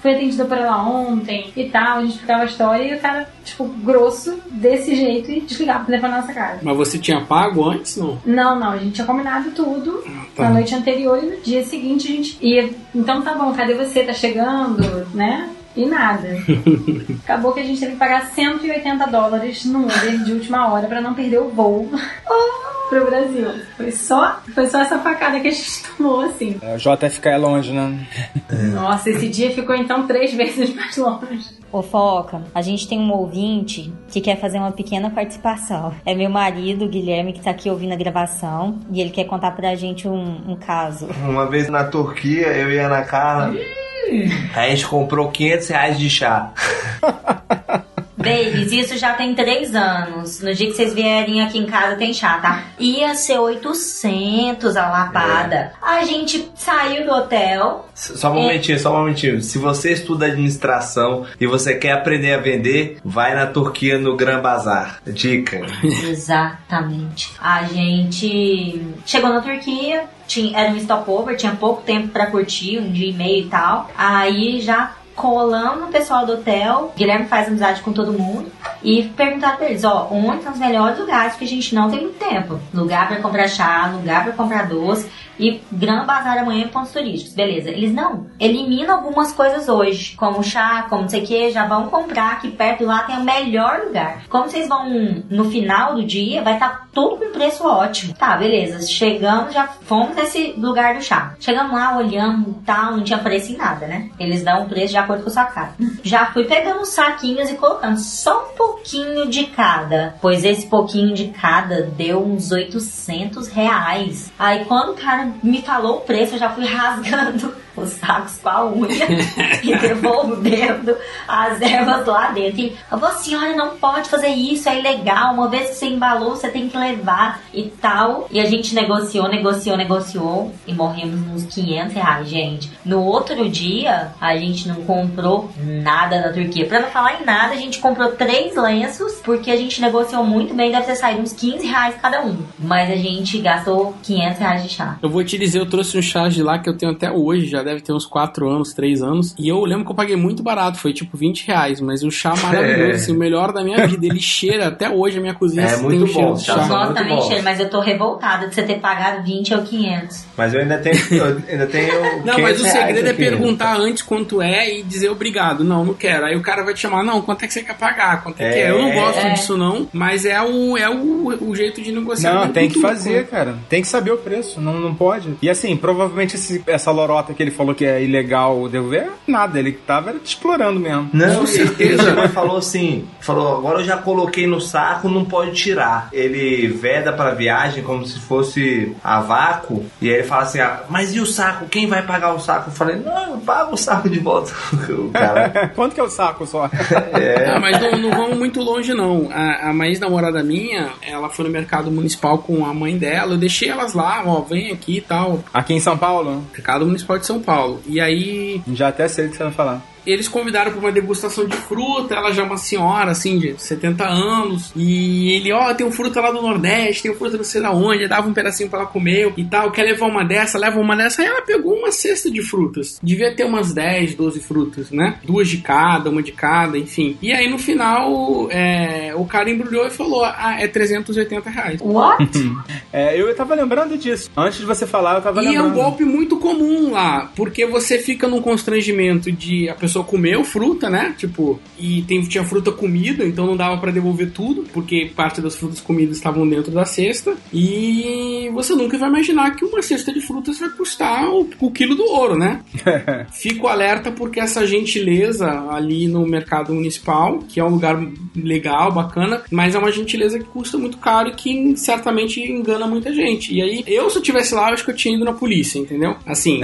fui atendida por ela ontem e tal. A gente explicava a história e o cara, tipo, grosso, desse jeito e desligava o telefone na nossa cara. Mas você tinha pago antes, não? Não, não, a gente tinha combinado tudo tá. na noite anterior e no dia seguinte a gente ia. Então tá bom, cadê você? Tá chegando, né? E nada. <laughs> Acabou que a gente teve que pagar 180 dólares no Uber de última hora pra não perder o voo <laughs> pro Brasil. Foi só, foi só essa facada que a gente <laughs> tomou, assim. É, o JFK é longe, né? Nossa, esse dia ficou então três <laughs> vezes mais longe. Ô Foca, a gente tem um ouvinte que quer fazer uma pequena participação. É meu marido, o Guilherme, que tá aqui ouvindo a gravação e ele quer contar pra gente um, um caso. Uma vez na Turquia, eu e a Ana Carla, a gente comprou 500 reais de chá. <laughs> Babies, isso já tem três anos. No dia que vocês vierem aqui em casa tem chá, tá? Ia ser 800 a lapada. A gente saiu do hotel. Só um momentinho, só um momentinho. Se você estuda administração e você quer aprender a vender, vai na Turquia no Gran Bazar. Dica. <laughs> Exatamente. A gente chegou na Turquia, tinha, era um stopover, tinha pouco tempo pra curtir, um dia e meio e tal. Aí já colamos no pessoal do hotel, Guilherme faz amizade com todo mundo e perguntar pra eles, ó, onde são os melhores lugares, porque a gente não tem muito tempo. Lugar pra comprar chá, lugar pra comprar doce e Gran Bazar amanhã em pontos turísticos. Beleza, eles não. Eliminam algumas coisas hoje, como chá, como não sei o que, já vão comprar aqui perto lá tem o melhor lugar. Como vocês vão no final do dia, vai estar tudo com preço ótimo. Tá, beleza. Chegamos, já fomos nesse lugar do chá. Chegamos lá, olhamos e tal, não tinha preço em nada, né? Eles dão um preço de acordo com a sua. Já fui pegando os saquinhos e colocando só um pouquinho de cada. Pois esse pouquinho de cada deu uns 800 reais. Aí quando o cara me falou o preço, eu já fui <laughs> rasgando os sacos com a unha <laughs> e devolvendo as ervas lá dentro. E falei, senhora, não pode fazer isso, é ilegal. Uma vez que você embalou, você tem que levar e tal. E a gente negociou, negociou, negociou e morremos nos 500 reais, gente. No outro dia, a gente não comprou nada da Turquia. Pra não falar em nada, a gente comprou três lenços porque a gente negociou muito bem, deve ter saído uns 15 reais cada um. Mas a gente gastou 500 reais de chá. Eu vou te dizer, eu trouxe um chá de lá que eu tenho até hoje, já deve ter uns 4 anos, 3 anos. E eu lembro que eu paguei muito barato, foi tipo 20 reais. Mas o chá maravilhoso, É. assim, o melhor da minha vida. Ele cheira até hoje a minha cozinha. É tem muito um cheiro bom, de chá Nossa, muito também cheiro, mas eu tô revoltada de você ter pagado 20 ou 500. Mas eu ainda tenho. Eu ainda tenho <laughs> Não, mas o 500 reais segredo é perguntar antes quanto é e dizer obrigado. Não, não quero. Aí o cara vai te chamar, não, quanto é que você quer pagar? Quanto é, que é? Eu não É. gosto É. disso, não, mas é o, é o, o jeito de negociar. Não, tem que fazer, cara. Tem que saber o preço, não, não pode. E assim, provavelmente esse- essa lorota que ele falou que é ilegal devolver, nada, ele tava te explorando mesmo. Não, Com ele, certeza. ele chegou falou assim: falou, agora eu já coloquei no saco, não pode tirar. Ele veda pra viagem como se fosse a vácuo, e aí ele fala assim: ah, mas e o saco? Quem vai pagar o saco? Eu falei, não, eu pago o saco de volta. <laughs> cara. <laughs> Quanto que é o saco só? <laughs> É. Ah, mas não, não vamos muito longe, não. A, a mais namorada minha, ela foi no mercado municipal com a mãe dela. Eu deixei elas lá, ó, vem aqui e tal. Aqui em São Paulo? Mercado Municipal de São Paulo. E aí Já até sei o que você vai falar. Eles convidaram para uma degustação de fruta. Ela já é uma senhora, assim, de 70 anos. E ele, ó, tem um fruta lá do Nordeste, tem um fruta não sei da onde. Dava um pedacinho para ela comer e tal. Quer levar uma dessa? Leva uma dessa. Aí ela pegou uma cesta de frutas. Devia ter umas 10, 12 frutas, né? Duas de cada, uma de cada, enfim. E aí no final, é, o cara embrulhou e falou: ah, é 380 reais. What? <laughs> É, eu tava lembrando disso. Antes de você falar, eu tava E é lembrando. um golpe muito comum lá, porque você fica num constrangimento de a pessoa comeu fruta, né? Tipo, e tem, tinha fruta comida, então não dava pra devolver tudo, porque parte das frutas comidas estavam dentro da cesta. E você nunca vai imaginar que uma cesta de frutas vai custar o, o quilo do ouro, né? <laughs> Fico alerta porque essa gentileza ali no mercado municipal, que é um lugar legal, bacana, mas é uma gentileza que custa muito caro e que certamente engana muita gente. E aí, eu se eu tivesse lá, eu acho que eu tinha ido na polícia, entendeu? Assim,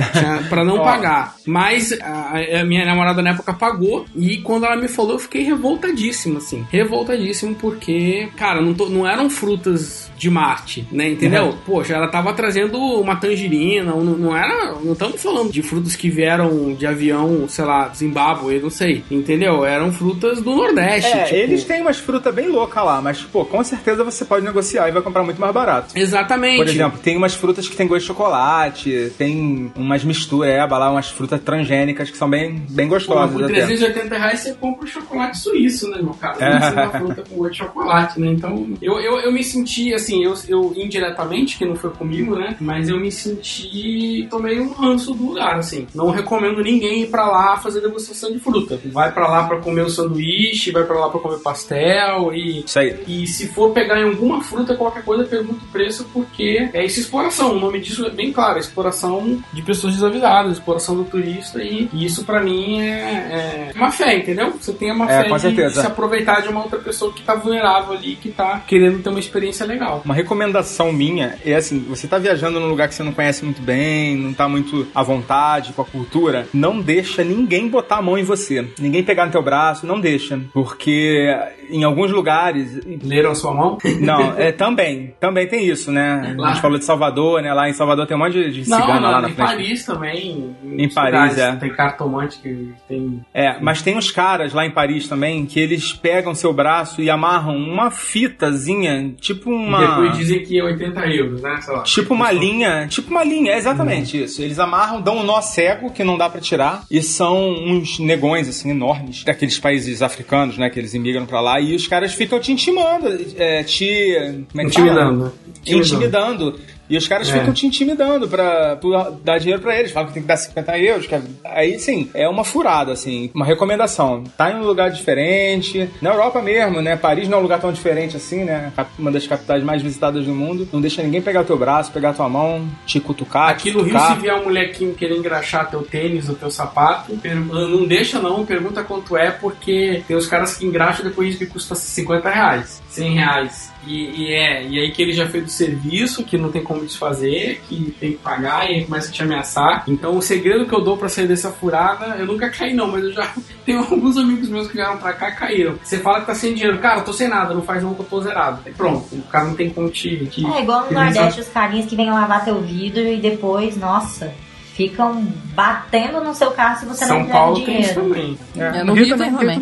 pra não <laughs> pagar. Mas a, a minha namorada na época pagou e quando ela me falou, eu fiquei revoltadíssimo, assim. Revoltadíssimo porque, cara, não, tô- não eram frutas de Marte, né? Entendeu? Poxa, ela tava trazendo uma tangerina, não, não era. Não estamos falando de frutas que vieram de avião, sei lá, Zimbábue, não sei. Entendeu? Eram frutas do Nordeste. É, tipo- eles têm umas frutas bem loucas lá, mas, pô, com certeza você pode negociar e vai comprar muito mais barato. Exatamente. Por exemplo, tem umas frutas que tem gosto de chocolate, tem umas misturas, é, lá, umas frutas transgênicas que são bem, bem Gostosas. por até. 380 reais você compra um chocolate suíço, né, meu cara? Não é uma fruta com gosto de chocolate, né? Então, eu, eu, eu me senti, assim, eu, eu indiretamente, que não foi comigo, né? Mas eu me senti, tomei um ranço do lugar, assim. Não recomendo ninguém ir pra lá fazer degustação de fruta. Vai pra lá pra comer o sanduíche, vai pra lá pra comer pastel e... Isso aí. E se for pegar em alguma fruta, qualquer coisa, pergunta o preço, porque é isso exploração. O nome disso é bem claro: exploração de pessoas desavisadas, exploração do turista. E, e isso pra mim é, é uma fé, entendeu? Você tem uma É, fé de, certeza. se aproveitar de uma outra pessoa que tá vulnerável ali, que tá querendo ter uma experiência legal. Uma recomendação minha é assim, você tá viajando num lugar que você não conhece muito bem, não tá muito à vontade com a cultura, não deixa ninguém botar a mão em você. Ninguém pegar no teu braço, não deixa. Porque em alguns lugares, Leram a sua mão? não, é também, também tem isso, né? A gente falou de Salvador, né? Lá em Salvador tem um monte de, de Não, cigana não, lá na em frente. Paris também. Em muitos Paris, é. Tem cartomante que tem. É, mas tem uns caras lá em Paris também que eles pegam seu braço e amarram uma fitazinha, tipo uma. E depois dizem que é 80 euros, né? Tipo uma linha, tipo uma linha, é exatamente isso. Eles amarram, dão um nó cego que não dá pra tirar e são uns negões assim enormes daqueles países africanos, né, que eles imigram pra lá e os caras ficam te intimando, é, te como é que fala? Intimidando. intimidando. E os caras É. ficam te intimidando pra tu dar dinheiro pra eles. Falam que tem que dar 50 euros. Que é- Aí, sim, é uma furada, assim. Uma recomendação. Tá em um lugar diferente. Na Europa mesmo, né? Paris não é um lugar tão diferente assim, né? Uma das capitais mais visitadas do mundo. Não deixa ninguém pegar teu braço, pegar a tua mão, te cutucar, Aqui no Rio, se vier um molequinho querer engraxar teu tênis ou teu sapato, per- não deixa não, pergunta quanto é, porque tem os caras que engraxam depois que custa 50 reais, 100 reais. E, e é, e aí que ele já fez o serviço, que não tem como desfazer, que tem que pagar, e aí começa a te ameaçar. Então o segredo que eu dou pra sair dessa furada, eu nunca caí não, mas eu já <laughs> tenho alguns amigos meus que vieram pra cá e caíram. Você fala que tá sem dinheiro, cara, eu tô sem nada, não faz não que eu tô zerado. Aí pronto, o cara não tem como te... te É igual no te Nordeste, os carinhas que vêm lavar teu vidro e depois, nossa, ficam batendo no seu carro se você não São der Paulo tem isso dinheiro. também. É, É, no Rio tem também.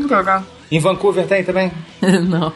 Em Vancouver tem também? <laughs> não.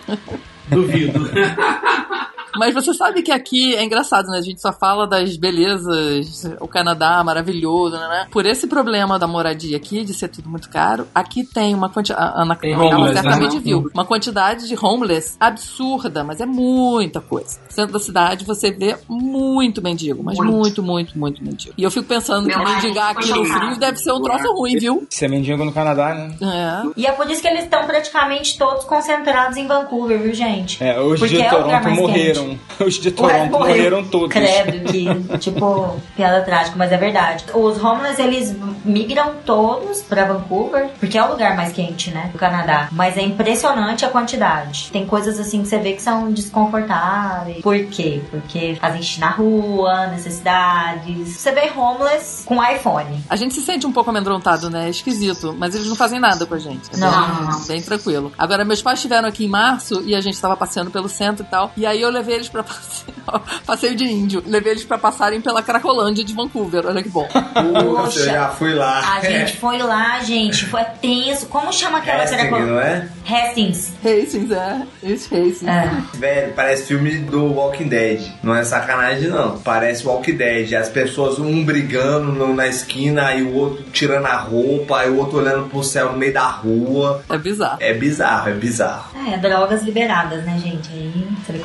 Duvido. <laughs> Mas você sabe que aqui é engraçado, né? A gente só fala das belezas, o Canadá maravilhoso, né? Por esse problema da moradia aqui, de ser tudo muito caro, aqui tem uma quantidade. A Ana Tem ela homeless, certamente né? viu. Uma quantidade de homeless absurda, mas é muita coisa. No centro da cidade você vê muito mendigo, mas Muito. muito, muito, muito mendigo. E eu fico pensando que mendigar aqui no frio deve ser um troço ruim, viu? Ser mendigo no Canadá, né? É. E é por isso que eles estão praticamente todos concentrados em Vancouver, viu, gente? É, os Porque de é o lugar Toronto mais morreram. <laughs> Os de Toronto morreram todos. Credo, <laughs> que, tipo, piada trágica, mas é verdade. Os homeless, eles migram todos pra Vancouver, porque é o lugar mais quente, né, do Canadá. Mas é impressionante a quantidade. Tem coisas assim que você vê que são desconfortáveis. Por quê? Porque fazem xixi na rua, necessidades. Você vê homeless com iPhone. A gente se sente um pouco amedrontado, né? É esquisito. Mas eles não fazem nada com a gente. É Não, bem, não, não. bem tranquilo. Agora, meus pais estiveram aqui em março e a gente tava passeando pelo centro e tal. E aí eu levei eles pra passeio. <laughs> Passeio de índio. Levei eles pra passarem pela Cracolândia de Vancouver. Olha que bom. <laughs> Puxa, eu já fui lá. A gente foi lá, gente. Foi tenso. Como chama aquela Hastings, não é? Hastings. Hastings, é. Esse Hastings. É. Velho, parece filme do Walking Dead. Não é sacanagem, não. Parece Walking Dead. As pessoas, um brigando na esquina, aí o outro tirando a roupa, aí o outro olhando pro céu no meio da rua. É bizarro. É bizarro, é bizarro. É, drogas liberadas, né, gente? Aí você vê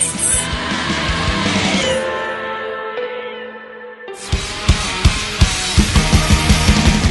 coisas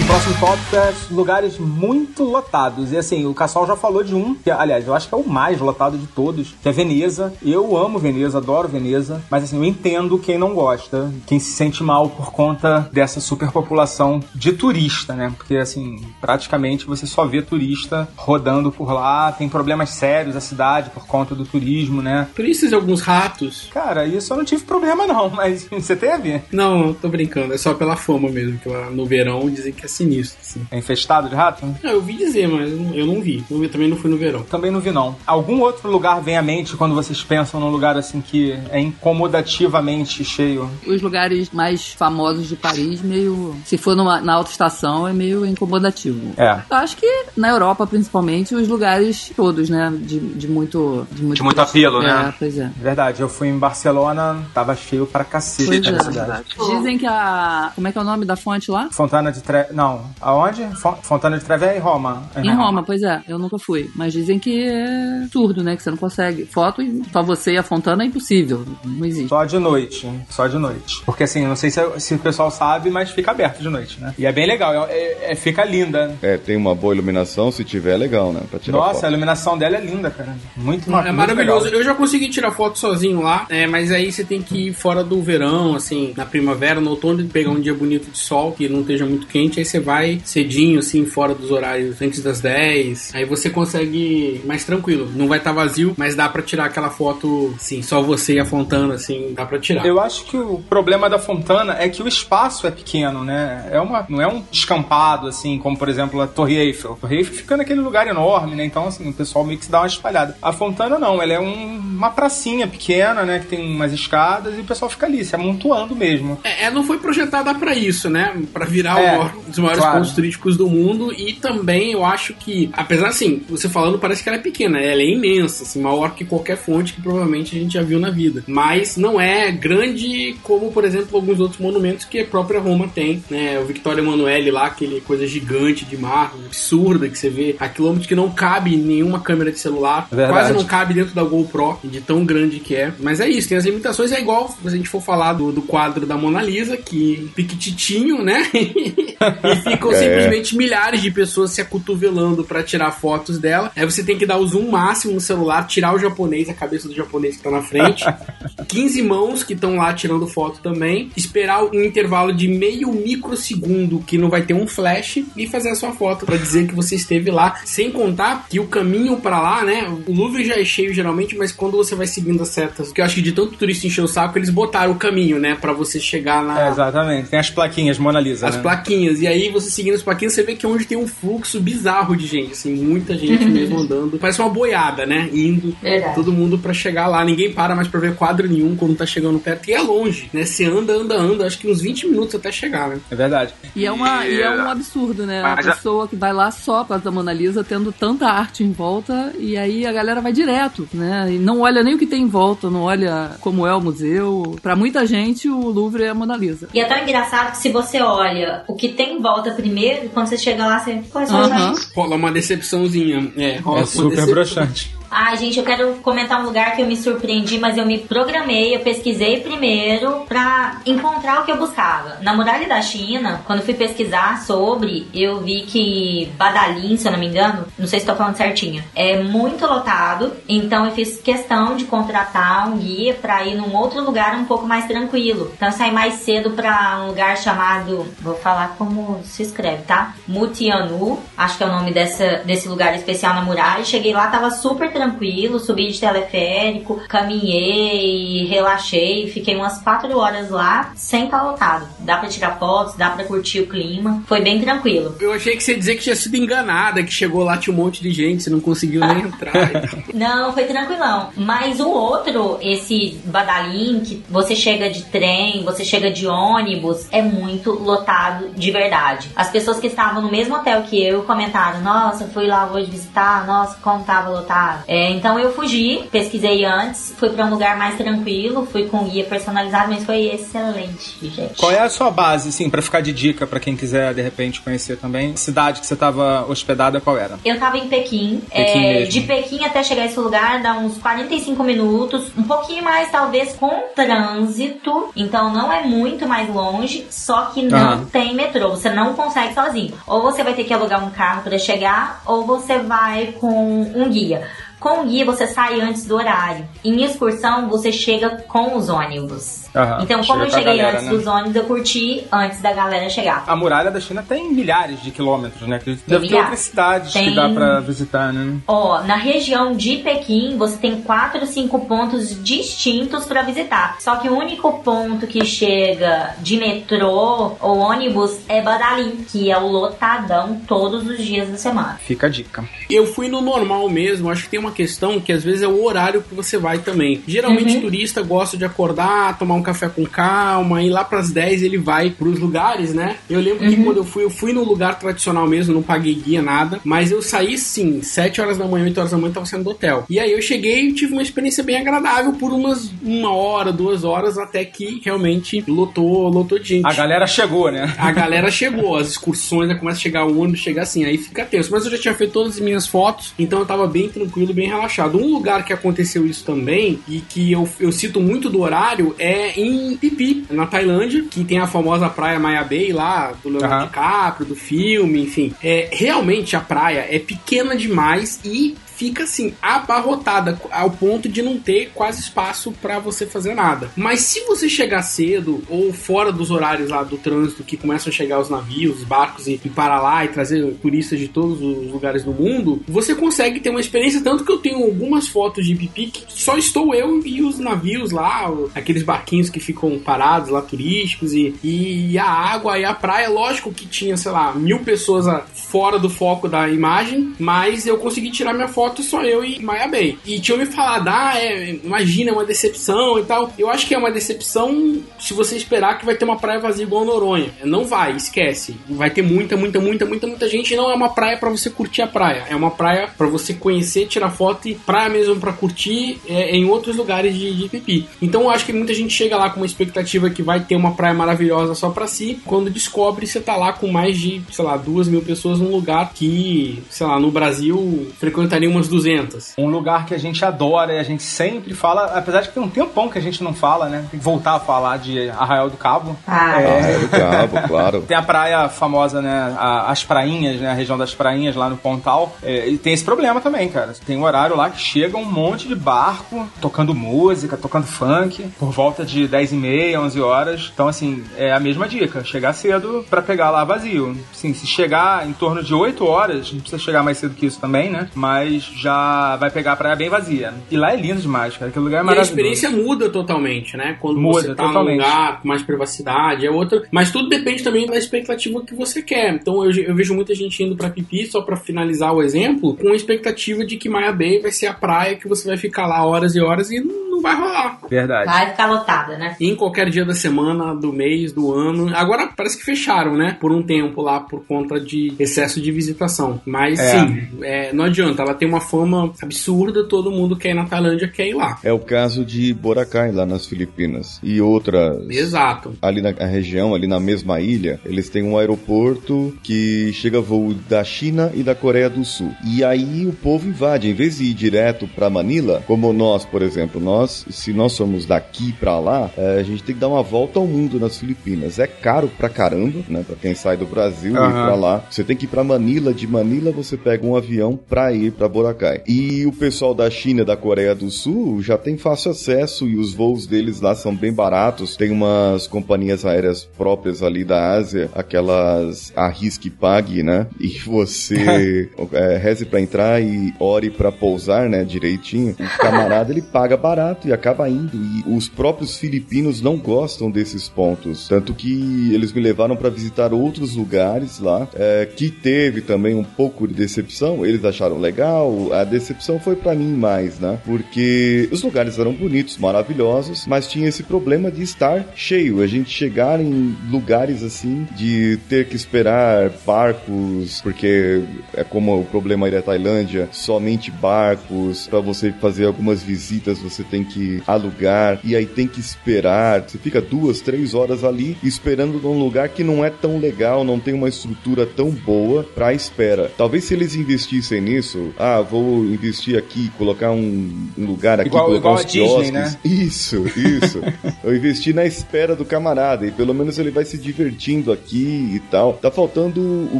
próximo tópico é lugares muito lotados. E assim, o Cassol já falou de um, que aliás, eu acho que é o mais lotado de todos, que é Veneza. Eu amo Veneza, adoro Veneza, mas assim, eu entendo quem não gosta, quem se sente mal por conta dessa superpopulação de turista, né? Porque assim, praticamente você só vê turista rodando por lá, tem problemas sérios a cidade por conta do turismo, né? Turistas e alguns ratos. Cara, isso eu não tive problema não, mas <laughs> você teve? Não, não tô brincando. É só pela fama mesmo, que lá no verão dizem que é sinistro, assim. É infestado de rato? Não, eu ouvi dizer, mas eu não vi. Eu também não fui no verão. Também não vi, não. Algum outro lugar vem à mente quando vocês pensam num lugar assim que é incomodativamente cheio? Os lugares mais famosos de Paris, meio. Se for numa, na autoestação, é meio incomodativo. É. Eu acho que na Europa, principalmente, os lugares todos, né? De, de muito. De muito, De muito apelo, né? É, pois é. Verdade, eu fui em Barcelona, tava cheio pra cacete Pois a é. cidade. Dizem que a. Como é que é o nome da fonte lá? Fontana de Trevi. Não, aonde? Fon- Fontana de Trevi é em Roma. Em Roma, pois é. Eu nunca fui. Mas dizem que é absurdo, né? Que você não consegue. Foto, e só você e a Fontana é impossível. Não existe. Só de noite, só de noite. Porque assim, não sei se, se o pessoal sabe, mas fica aberto de noite, né? E é bem legal, é, é- é- fica linda. É, tem uma boa iluminação, se tiver é legal, né? Pra tirar Nossa, a foto. iluminação dela é linda, cara. Muito É muito maravilhoso. legal. Eu já consegui tirar foto sozinho lá, é, mas aí você tem que ir fora do verão, assim, na primavera, no outono, pegar um dia bonito de sol, que não esteja muito quente, aí você vai cedinho, assim, fora dos horários, antes das 10. Aí você consegue mais tranquilo. Não vai estar vazio, mas dá pra tirar aquela foto, assim, só você e a Fontana, assim, dá pra tirar. Eu acho que o problema da Fontana é que o espaço é pequeno, né? É uma, não é um descampado, assim, como por exemplo a Torre Eiffel. A Torre Eiffel fica naquele lugar enorme, né? Então, assim, o pessoal meio que se dá uma espalhada. A Fontana não, ela é um- uma pracinha pequena, né? Que tem umas escadas e o pessoal fica ali, se amontoando mesmo. É, ela não foi projetada pra isso, né? Pra virar É, o maiores claro. pontos turísticos do mundo e também eu acho que, apesar assim, você falando parece que ela é pequena, ela é imensa, assim, maior que qualquer fonte que provavelmente a gente já viu na vida. Mas não é grande como, por exemplo, alguns outros monumentos que a própria Roma tem, né? O Victoria Emanuele lá, aquele coisa gigante de mármore, absurda que você vê, a quilômetros que não cabe em nenhuma câmera de celular, Verdade. quase não cabe dentro da GoPro, de tão grande que é. Mas é isso, tem as limitações, é igual se a gente for falar do, do quadro da Mona Lisa, que piquititinho, né? <laughs> e ficam É. simplesmente milhares de pessoas se acotovelando pra tirar fotos dela. Aí você tem que dar o zoom máximo no celular, tirar o japonês, a cabeça do japonês que tá na frente. <laughs> 15 mãos que estão lá tirando foto também. Esperar um intervalo de meio microsegundo que não vai ter um flash e fazer a sua foto pra dizer que você esteve lá. Sem contar que o caminho pra lá, né? O Louvre já é cheio geralmente, mas quando você vai seguindo as setas, que eu acho que de tanto turista encher o saco, eles botaram o caminho, né? Pra você chegar na. É, exatamente. Tem as plaquinhas Mona Lisa. As né? plaquinhas. E aí aí você seguindo os plaquinhos, você vê que é onde tem um fluxo bizarro de gente, assim, muita gente mesmo andando. Parece uma boiada, né? Indo, Verdade. todo mundo pra chegar lá. Ninguém para mais pra ver quadro nenhum quando tá chegando perto. E é longe, né? Você anda, anda, anda, acho que uns 20 minutos até chegar, né? É verdade. E é, uma, e é um absurdo, né? A Mas a- pessoa que vai lá só pra da Mona Lisa, tendo tanta arte em volta, e aí a galera vai direto, né? E não olha nem o que tem em volta, não olha como é o museu. Pra muita gente, o Louvre é a Mona Lisa. E é tão engraçado que se você olha o que tem em volta primeiro, quando você chega lá, você. Pô, é só aí. Rola uma decepçãozinha. É, rola É uma super decepção. broxante. Ai, gente, eu quero comentar um lugar que eu me surpreendi, mas eu me programei, eu pesquisei primeiro pra encontrar o que eu buscava. Na muralha da China, quando fui pesquisar sobre, eu vi que Badalin, se eu não me engano, não sei se tô falando certinho, é muito lotado, então eu fiz questão de contratar um guia pra ir num outro lugar um pouco mais tranquilo. Então eu saí mais cedo pra um lugar chamado, vou falar como se escreve, tá? Mutianu, acho que é o nome dessa, desse lugar especial na muralha. Cheguei lá, tava super tranquilo, subi de teleférico, caminhei, relaxei, fiquei umas quatro horas lá sem estar lotado. Dá pra tirar fotos, dá pra curtir o clima, foi bem tranquilo. Eu achei que você ia dizer que tinha sido enganada, que chegou lá, tinha um monte de gente, você não conseguiu nem entrar. <laughs> Não, foi tranquilão. Mas o outro, esse Badalim, que você chega de trem, você chega de ônibus, é muito lotado de verdade. As pessoas que estavam no mesmo hotel que eu comentaram: Nossa, fui lá hoje visitar, nossa, como tava lotado. É, então eu fugi, pesquisei antes, fui pra um lugar mais tranquilo, fui com guia personalizado, mas foi excelente, gente. Qual é a sua base, assim, pra ficar de dica pra quem quiser, de repente, conhecer também? Cidade que você tava hospedada, qual era? Eu tava em Pequim. Pequim é, de Pequim até chegar a esse lugar dá uns 45 minutos. Um pouquinho mais, talvez, com trânsito. Então não é muito mais longe. Só que não tem metrô. Você não consegue sozinho. Ou você vai ter que alugar um carro pra chegar, ou você vai com um guia. Com o guia você sai antes do horário. Em excursão você chega com os ônibus. Aham, então, chega como eu cheguei galera, antes né? dos ônibus, eu curti antes da galera chegar. A muralha da China tem milhares de quilômetros, né? Que Deve ter milhares. outras cidades que Tem- dá pra visitar, né? Ó, na região de Pequim, você tem quatro, cinco pontos distintos pra visitar. Só que o único ponto que chega de metrô ou ônibus é Badalin, que é o lotadão todos os dias da semana. Fica a dica. Eu fui no normal mesmo, acho que tem uma questão que às vezes é o horário que você vai também. Geralmente Uhum. turista gosta de acordar, tomar um café com calma, e lá pras 10 ele vai pros lugares, né? Eu lembro Uhum. que quando eu fui, eu fui no lugar tradicional mesmo, não paguei guia, nada, mas eu saí sim, 7 horas da manhã, 8 horas da manhã, tava saindo do hotel. E aí eu cheguei e tive uma experiência bem agradável por umas uma hora, duas horas, até que realmente lotou, lotou de gente. A galera chegou, né? A galera chegou, as excursões, né, começa a chegar o ônibus, chega assim, aí fica tenso. Mas eu já tinha feito todas as minhas fotos, então eu tava bem tranquilo, bem relaxado. Um lugar que aconteceu isso também, e que eu, eu cito muito do horário, é em Pipi, na Tailândia, que tem a famosa praia Maya Bay lá, do Leonardo Aham. DiCaprio, do filme, enfim. É, realmente a praia é pequena demais e fica assim abarrotada ao ponto de não ter quase espaço pra você fazer nada. Mas se você chegar cedo ou fora dos horários lá do trânsito que começam a chegar os navios, os barcos e, e lá e trazer turistas de todos os lugares do mundo, você consegue ter uma experiência tanto que eu tenho algumas fotos de pipi que só estou eu e os navios lá, aqueles barquinhos que ficam parados lá turísticos e, e a água e a praia, lógico que tinha, sei lá, mil pessoas fora do foco da imagem, mas eu consegui tirar minha foto só eu e Maya Bay. E tinham me falado, ah, é, imagina, é uma decepção e tal. Eu acho que é uma decepção se você esperar que vai ter uma praia vazia igual Noronha. Não vai, esquece. Vai ter muita, muita, muita, muita, muita gente. Não é uma praia pra você curtir a praia. É uma praia pra você conhecer, tirar foto e praia mesmo pra curtir é, em outros lugares de, de pipi. Então eu acho que muita gente chega lá com uma expectativa que vai ter uma praia maravilhosa só pra si. Quando descobre, você tá lá com mais de, sei lá, duas mil pessoas num lugar que, sei lá, no Brasil frequentaria umas 200. Um lugar que a gente adora e a gente sempre fala, apesar de que tem um tempão que a gente não fala, né? Tem que voltar a falar de Arraial do Cabo. Ah, É. É do cabo, claro. Tem a praia famosa, né? a- as prainhas, né? A região das prainhas lá no Pontal. É, e tem esse problema também, cara. Tem o horário lá que chega um monte de barco tocando música, tocando funk, por volta de 10 e meia, 11 horas. Então, assim, é a mesma dica. Chegar cedo pra pegar lá vazio. Sim, se chegar em torno de 8 horas, não precisa chegar mais cedo que isso também, né? Mas já vai pegar a praia bem vazia. E lá é lindo demais, cara. Aquele lugar é E a maravilhoso. experiência muda totalmente, né? Quando Muda, você tá totalmente. num lugar com mais privacidade, é outra. Mas tudo depende também da expectativa que você quer. Então eu, eu vejo muita gente indo pra Pipi, só pra finalizar o exemplo, com a expectativa de que Maia Bay vai ser a praia que você vai ficar lá horas e horas e não, não vai rolar. Verdade. Vai ficar lotada, né? Em qualquer dia da semana, do mês, do ano. Agora parece que fecharam, né? Por um tempo lá, por conta de excesso de visitação. Mas É. sim, é, não adianta. Ela tem uma fama absurda, todo mundo quer ir na Tailândia, quer ir lá. É o caso de Boracay, lá nas Filipinas. E outras. Exato. Ali na região, ali na mesma ilha, eles têm um aeroporto que chega voo da China e da Coreia do Sul. E aí o povo invade, em vez de ir direto pra Manila, como nós, por exemplo, nós, se nós somos daqui pra lá, eh, a gente tem que dar uma volta ao mundo nas Filipinas. É caro pra caramba, né, pra quem sai do Brasil e ir pra lá. Você tem que ir pra Manila, de Manila você pega um avião pra ir pra Boracay. E o pessoal da China da Coreia do Sul já tem fácil acesso e os voos deles lá são bem baratos. Tem umas companhias aéreas próprias ali da Ásia, aquelas arrisque pague, né? E você <laughs> é, reze pra entrar e ore pra pousar, né, direitinho. O camarada ele paga barato e acaba indo. E os próprios filipinos não gostam desses pontos. Tanto que eles me levaram pra visitar outros lugares lá, é, que teve também um pouco de decepção. Eles acharam legal, a decepção foi pra mim mais, né? Porque os lugares eram bonitos, maravilhosos, mas tinha esse problema de estar cheio. A gente chegar em lugares assim, de ter que esperar barcos, porque é como o problema aí da Tailândia, somente barcos. Pra você fazer algumas visitas, você tem que alugar e aí tem que esperar. Você fica duas, três horas ali esperando num lugar que não é tão legal, não tem uma estrutura tão boa pra espera. Talvez se eles investissem nisso, ah, vou investir aqui, colocar um, um lugar aqui, Igual- colocar igual uns a Disney, quiosques. né? Isso, isso. <laughs> Eu investi na espera do camarada e pelo menos ele vai se divertindo aqui e tal. Tá faltando o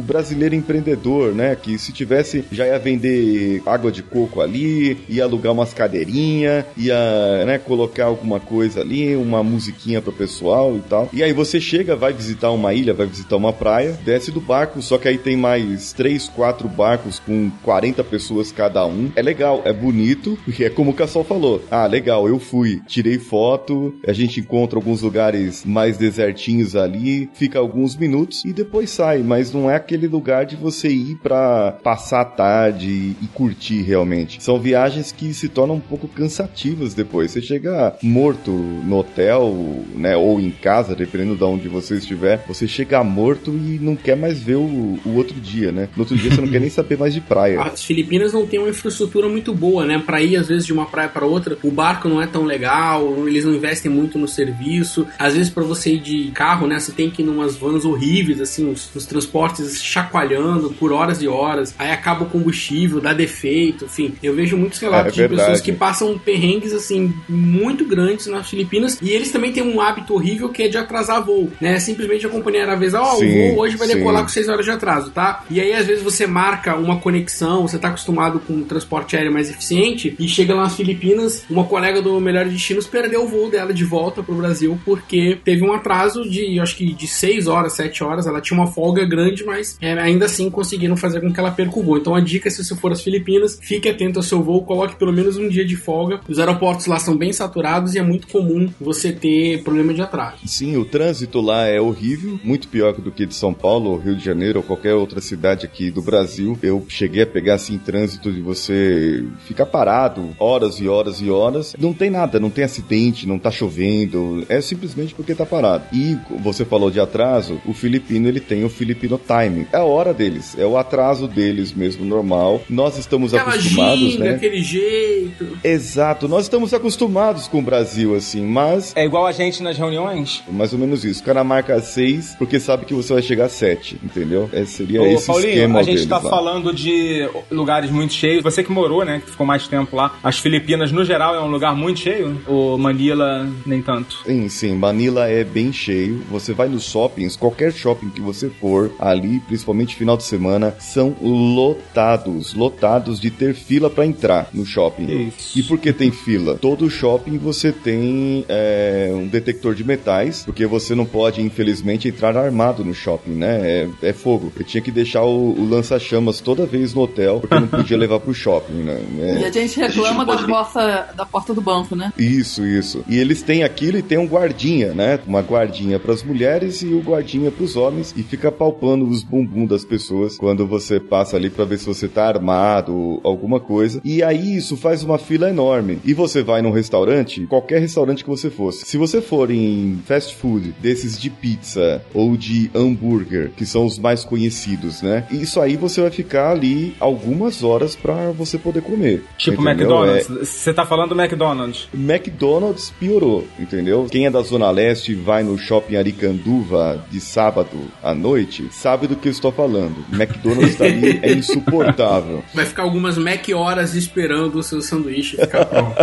brasileiro empreendedor, né? Que se tivesse, já ia vender água de coco ali, ia alugar umas cadeirinhas, ia, né, colocar alguma coisa ali, uma musiquinha pro pessoal e tal. E aí você chega, vai visitar uma ilha, vai visitar uma praia, desce do barco, só que aí tem mais três, quatro barcos com 40 pessoas cada um. É legal, é bonito, porque é como o Cassol falou. Ah, legal, eu fui, tirei foto, a gente encontra alguns lugares mais desertinhos ali, fica alguns minutos e depois sai, mas não é aquele lugar de você ir pra passar a tarde e, e curtir realmente. São viagens que se tornam um pouco cansativas depois. Você chega morto no hotel, né, ou em casa, dependendo de onde você estiver, você chega morto e não quer mais ver o, o outro dia, né? No outro dia você não quer nem saber mais de praia. As Filipinas não têm uma infraestrutura muito boa, né? Pra ir, às vezes, de uma praia pra outra, o barco não é tão legal, eles não investem muito no serviço. Às vezes, pra você ir de carro, né? Você tem que ir numas vans horríveis, assim, os, os transportes chacoalhando por horas e horas. Aí acaba o combustível, dá defeito, enfim. Eu vejo muitos relatos É de verdade. pessoas que passam perrengues, assim, muito grandes nas Filipinas. E eles também têm um hábito horrível que é de atrasar voo, né? Simplesmente a companhia aérea avisa, ó, o Sim, voo hoje vai sim. decolar com 6 horas de atraso, tá? E aí, às vezes, você marca uma conexão, você tá acostumado com um transporte aéreo mais eficiente, e chega lá nas Filipinas, uma colega do Melhor Destinos perdeu o voo dela de volta pro Brasil, porque teve um atraso de, acho que de 6 horas, 7 horas, ela tinha uma folga grande, mas é, ainda assim conseguiram fazer com que ela perca o voo. Então a dica, é, se você for às Filipinas, fique atento ao seu voo, coloque pelo menos um dia de folga. Os aeroportos lá são bem saturados e é muito comum você ter problema de atraso. Sim, o trânsito lá é horrível, muito pior do que de São Paulo, ou Rio de Janeiro ou qualquer outra cidade aqui do Brasil. Eu cheguei a pegar assim trânsito de você ficar parado horas e horas e horas. Não tem nada, não tem acidente, não tá chovendo, é simplesmente porque tá parado. E você falou de atraso, o filipino ele tem o filipino time. É a hora deles, é o atraso deles mesmo normal. Nós estamos Aquela acostumados, ginga, né? aquele jeito. Exato, nós estamos acostumados com o Brasil assim, mas É igual a gente nas reuniões? mais ou menos isso. O cara marca 6 porque sabe que você vai chegar a 7, entendeu? É, seria Ô, esse Paulinho, esquema a gente deles tá lá. falando de lugares muito cheios. Você que morou, né? Que ficou mais tempo lá. As Filipinas, no geral, é um lugar muito cheio. O Manila, nem tanto. Sim, sim, Manila é bem cheio. Você vai nos shoppings, qualquer shopping que você for ali, principalmente final de semana, são lotados, lotados de ter fila pra entrar no shopping. Isso. E por que tem fila? Todo shopping você tem é, um detector de metais, porque você não pode, infelizmente, entrar armado no shopping, né? É, é fogo. Eu tinha que deixar o, o lança-chamas toda vez no hotel, porque não podia <laughs> levar pro shopping, né? É. E a gente reclama da porta, da porta do banco, né? Isso, isso. E eles têm aquilo e tem um guardinha, né? Uma guardinha pras mulheres e o guardinha pros homens e fica palpando os bumbum das pessoas quando você passa ali pra ver se você tá armado ou alguma coisa. E aí isso faz uma fila enorme. E você vai num restaurante, qualquer restaurante que você fosse. Se você for em fast food desses de pizza ou de hambúrguer, que são os mais conhecidos, né? Isso aí você vai ficar ali algumas horas pra você poder comer. Tipo entendeu? É- McDonald's. Você tá falando do McDonald's. McDonald's piorou, entendeu? Quem é da Zona Leste e vai no shopping Aricanduva de sábado à noite, sabe do que eu estou falando. McDonald's dali é insuportável. Vai ficar algumas Mac horas esperando o seu sanduíche ficar <laughs> pronto.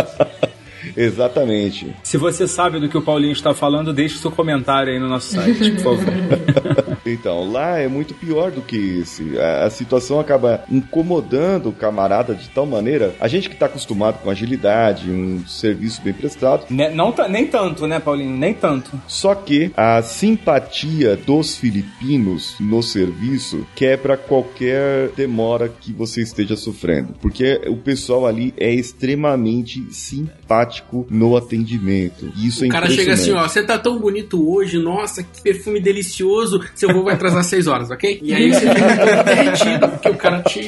<laughs> Exatamente. Se você sabe do que o Paulinho está falando, deixe seu comentário aí no nosso site, por favor. <laughs> Então, lá é muito pior do que esse. A, a situação acaba incomodando o camarada de tal maneira. A gente que está acostumado com agilidade, um serviço bem prestado, Ne- não ta- nem tanto, né, Paulinho? Nem tanto. Só que a simpatia dos filipinos no serviço quebra qualquer demora que você esteja sofrendo. Porque o pessoal ali é extremamente simpático no atendimento. Isso é O cara chega assim, ó, você tá tão bonito hoje, nossa, que perfume delicioso, seu voo vai atrasar seis horas, ok? E aí você fica todo derretido, porque o cara te...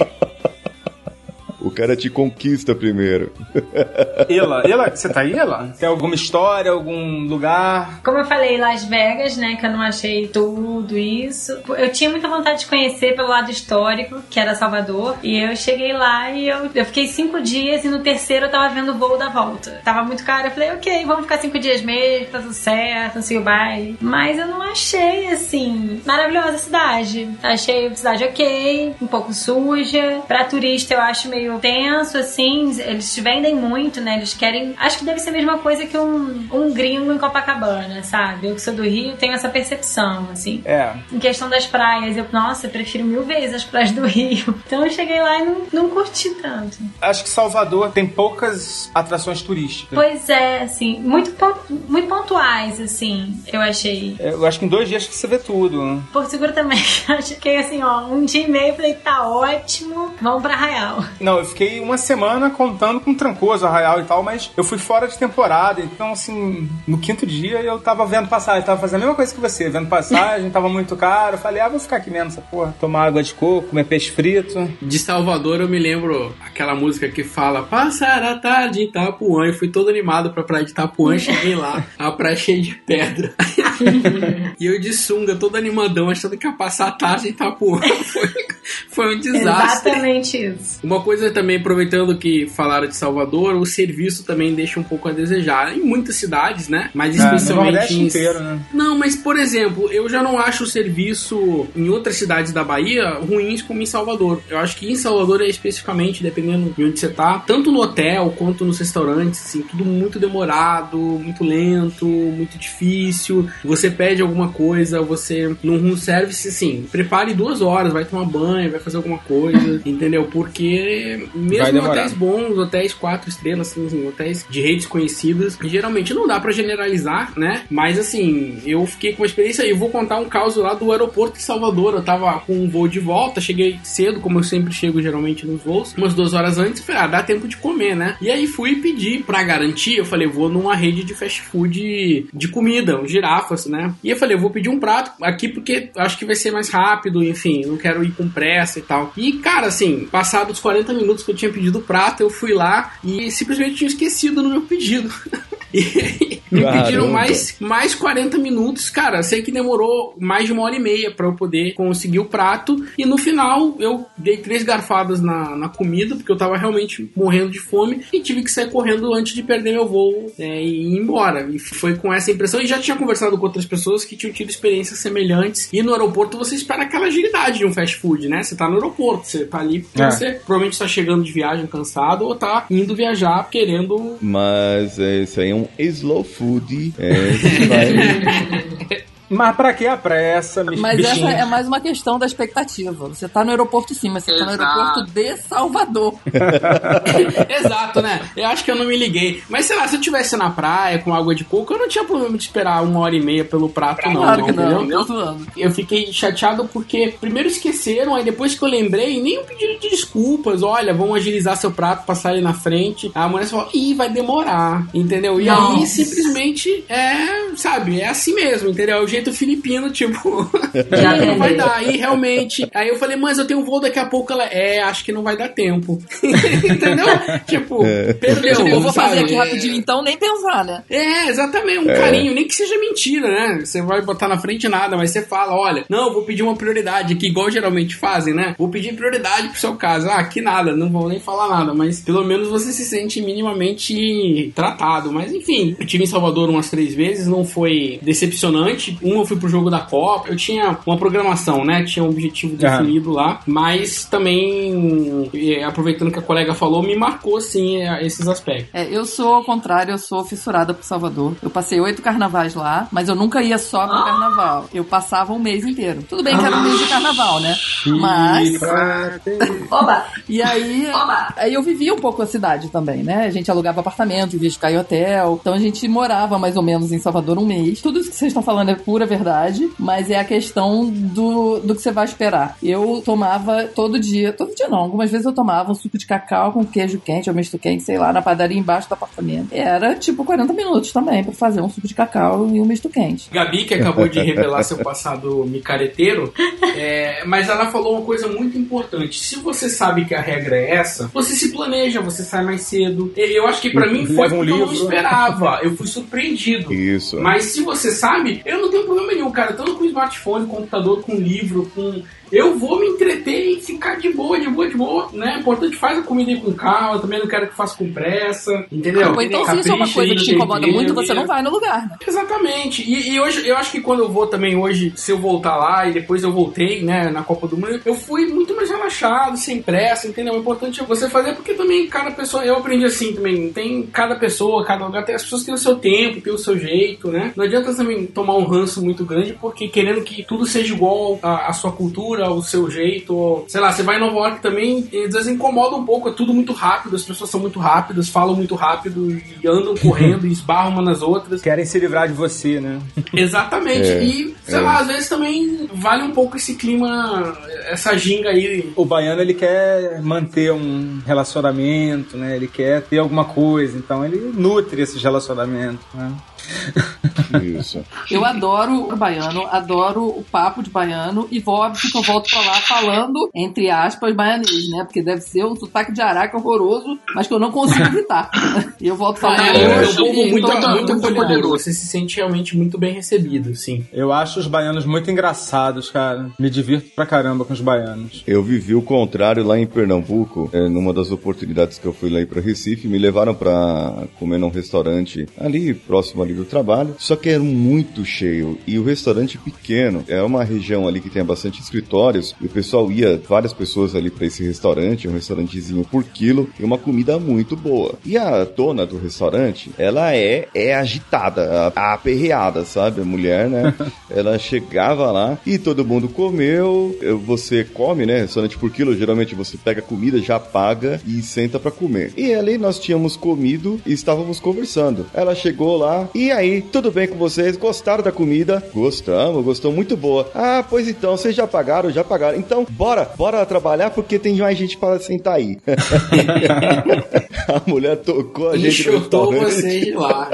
O cara te conquista primeiro. <laughs> Ela, ela, você tá aí, ela? Tem alguma história, algum lugar? Como eu falei, Las Vegas, né? Que eu não achei tudo isso. Eu tinha muita vontade de conhecer pelo lado histórico, que era Salvador. E eu cheguei lá e eu, eu fiquei cinco dias e no terceiro eu tava vendo o voo da volta. Tava muito caro. Eu falei, ok, vamos ficar cinco dias mesmo, tá tudo certo, não sei o baile. Mas eu não achei, assim, maravilhosa a cidade. Achei a cidade ok, um pouco suja. Pra turista eu acho meio tenso, assim. Eles vendem muito, né? Eles querem. Acho que deve ser a mesma coisa que um, um gringo em Copacabana, sabe? Eu que sou do Rio tenho essa percepção, assim. É. Em questão das praias, eu, nossa, eu prefiro mil vezes as praias do Rio. <laughs> Então eu cheguei lá e não, não curti tanto. Acho que Salvador tem poucas atrações turísticas. Pois é, assim, muito, muito pontuais, assim, eu achei. É, Eu acho que em dois dias que você vê tudo. Porto Seguro também. <laughs> Acho que assim, ó, um dia e meio, falei, tá ótimo, vamos pra Arraial. Não, eu fiquei uma semana contando com Trancoso, Arraial e tal, mas eu fui fora de temporada, então assim, no quinto dia eu tava vendo passagem, tava fazendo a mesma coisa que você, vendo passagem, <laughs> tava muito caro, eu falei, ah, vou ficar aqui mesmo essa porra, tomar água de coco, comer peixe frito. De Salvador eu me lembro aquela música que fala Passar a tarde em Itapuã. Eu fui todo animado pra praia de Itapuã, <laughs> cheguei lá, a praia cheia de pedra. <laughs> e eu de sunga, todo animadão, achando que ia passar a tarde em Itapuã. Foi, foi um desastre. Exatamente isso. Uma coisa também, aproveitando que falaram de Salvador, o serviço também deixa um pouco a desejar. Em muitas cidades, né? Mas É, no especialmente Nordeste em- inteiro, né? não, mas por exemplo, eu já não acho o serviço em outras cidades da Bahia ruins como em Salvador. Eu acho que em Salvador é especificamente, dependendo de onde você tá, tanto no hotel quanto nos restaurantes, assim, tudo muito demorado, muito lento, muito difícil. Você pede alguma coisa, você num room service, assim, prepare duas horas, vai tomar banho, vai fazer alguma coisa, entendeu? Porque mesmo hotéis bons, hotéis quatro estrelas, assim, assim, hotéis de redes conhecidas, geralmente não dá pra generalizar, né? Mas assim, eu fiquei com uma experiência, eu vou contar um caso lá do aeroporto de Salvador. Eu tava com um voo de volta, cheguei cedo, como eu sempre chego geralmente nos voos, umas duas horas antes, falei, ah, dá tempo de comer, né? E aí fui pedir pra garantir, eu falei, vou numa rede de fast food de comida, um girafas, né? E eu falei, eu vou pedir um prato aqui porque acho que vai ser mais rápido, enfim, não quero ir com pressa e tal. E, cara, assim, passados os 40 minutos que eu tinha pedido o prato, eu fui lá e simplesmente tinha esquecido no meu pedido. <laughs> <laughs> E me pediram mais, mais 40 minutos. Cara, sei que demorou mais de uma hora e meia pra eu poder conseguir o prato. E no final eu dei três garfadas na, na comida, porque eu tava realmente morrendo de fome. E tive que sair correndo antes de perder meu voo é, e ir embora. E foi com essa impressão. E já tinha conversado com outras pessoas que tinham tido experiências semelhantes. E no aeroporto você espera aquela agilidade de um fast food, né? Você tá no aeroporto, você tá ali porque É. você provavelmente tá chegando de viagem cansado ou tá indo viajar querendo Mas é, isso aí é um slow food. É, vai- <laughs> Mas pra que a pressa, me Mas bichinho? essa é mais uma questão da expectativa. Você tá no aeroporto sim, mas você tá no Exato. aeroporto de Salvador. <laughs> Exato, né? Eu acho que eu não me liguei. Mas sei lá, se eu tivesse na praia com água de coco, eu não tinha problema de esperar uma hora e meia pelo prato, não. claro que não, zoando. Eu fiquei chateado porque primeiro esqueceram, aí depois que eu lembrei, nem pediram de desculpas. Olha, vamos agilizar seu prato, passar ali na frente. A mulher falou, ih, vai demorar, entendeu? E aí Nossa. simplesmente é, sabe, é assim mesmo, entendeu? É o jeito filipino, tipo, <laughs> Já "Ih, <laughs> não vai dar. E realmente, aí eu falei, mas eu tenho um voo daqui a pouco. Ela, é, acho que não vai dar tempo. <laughs> entendeu? Tipo, perdeu. Tipo, eu vou fazer sabe? aqui rapidinho então, nem pensar, né? É, exatamente, um carinho, nem que seja mentira, né? Você vai botar na frente nada, mas você fala, olha, não, vou pedir uma prioridade aqui, igual geralmente fazem, né? Vou pedir prioridade pro seu caso. Ah, que nada, não vou nem falar nada, mas pelo menos você se sente minimamente tratado. Mas enfim, eu tive em Salvador umas três vezes, não foi decepcionante. Um eu fui pro jogo da Copa, eu tinha uma programação, né? Tinha um objetivo definido lá, mas também, eh, aproveitando que a colega falou, me marcou sim eh, esses aspectos. É, eu sou ao contrário, eu sou fissurada por Salvador. Eu passei oito carnavais lá, mas eu nunca ia só pro carnaval. Eu passava um mês inteiro. Tudo bem que era um mês de carnaval, né? Mas. Oba! E aí, Oba! aí eu vivia um pouco a cidade também, né? A gente alugava apartamento, vivia de ficar em hotel. Então a gente morava mais ou menos em Salvador um mês. Tudo isso que vocês estão falando é pura verdade, mas é a questão do, do que você vai esperar. Eu tomava todo dia, todo dia não, algumas vezes eu tomava um suco de cacau com queijo quente ou misto quente, sei lá, na padaria embaixo do apartamento. Era tipo 40 minutos também pra fazer um suco de cacau e um misto quente. Gabi, que acabou de revelar seu passado micareteiro, é, mas ela falou uma coisa muito importante. Se você sabe que a regra é essa, você se planeja, você sai mais cedo. Eu acho que pra mim foi um porque eu não esperava. Eu fui surpreendido. Isso. Mas se você sabe, eu não tenho problema nenhum, cara. Tanto com smartphone, computador, com livro, com. Eu vou me entreter e ficar de boa, de boa, de boa, né? Importante faz a comida aí com calma, eu também não quero que faça com pressa, entendeu? Ou então, se isso é uma coisa que te incomoda muito, você não vai no lugar, né? Exatamente. E, e hoje, eu acho que quando eu vou também hoje, se eu voltar lá e depois eu voltei, né, na Copa do Mundo, eu fui muito mais relaxado, sem pressa, entendeu? O importante é você fazer, porque também cada pessoa, eu aprendi assim também, tem cada pessoa, cada lugar, tem, as pessoas têm o seu tempo, têm o seu jeito, né? Não adianta também tomar um ranço muito grande, porque querendo que tudo seja igual à, à sua cultura, ao seu jeito, ou, sei lá, você vai em Nova York também, e às vezes incomoda um pouco, é tudo muito rápido, as pessoas são muito rápidas, falam muito rápido e andam <laughs> correndo e esbarram uma nas outras. Querem se livrar de você, né? Exatamente. <laughs> É, e, sei é. lá, às vezes também vale um pouco esse clima, essa ginga aí. O baiano, ele quer manter um relacionamento, né? Ele quer ter alguma coisa, então ele nutre esses relacionamentos, né? Isso. <laughs> Eu adoro o baiano, adoro o papo de baiano e vou, óbvio que eu volto pra lá falando, entre aspas, baianês, né? Porque deve ser um sotaque de araca horroroso, mas que eu não consigo evitar. E <laughs> eu volto falando. É, é um hoje povo e muito, muito acolhedor. bom. Você se sente realmente muito bem recebido, sim. Eu acho os baianos muito engraçados, cara. Me divirto pra caramba com os baianos. Eu vivi o contrário lá em Pernambuco, é, numa das oportunidades que eu fui lá para Recife, me levaram para comer num restaurante ali próximo ali do trabalho, só que era muito cheio e o restaurante pequeno, é uma região ali que tem bastante e o pessoal ia, várias pessoas ali para esse restaurante, um restaurantezinho por quilo e uma comida muito boa. E a dona do restaurante, ela é é agitada, a- aperreada, sabe? A mulher, né? <laughs> ela chegava lá e todo mundo comeu, eu- você come, né? Restaurante por quilo, geralmente você pega comida, já paga e senta pra comer. E ali nós tínhamos comido e estávamos conversando. Ela chegou lá, e aí, tudo bem com vocês? Gostaram da comida? Gostamos, gostou muito boa. Ah, pois então, vocês já pagaram? Já pagaram. Então, bora, bora trabalhar porque tem mais gente para sentar aí. <laughs> <laughs> a mulher tocou a gente Enxotou restaurante. vocês de lá.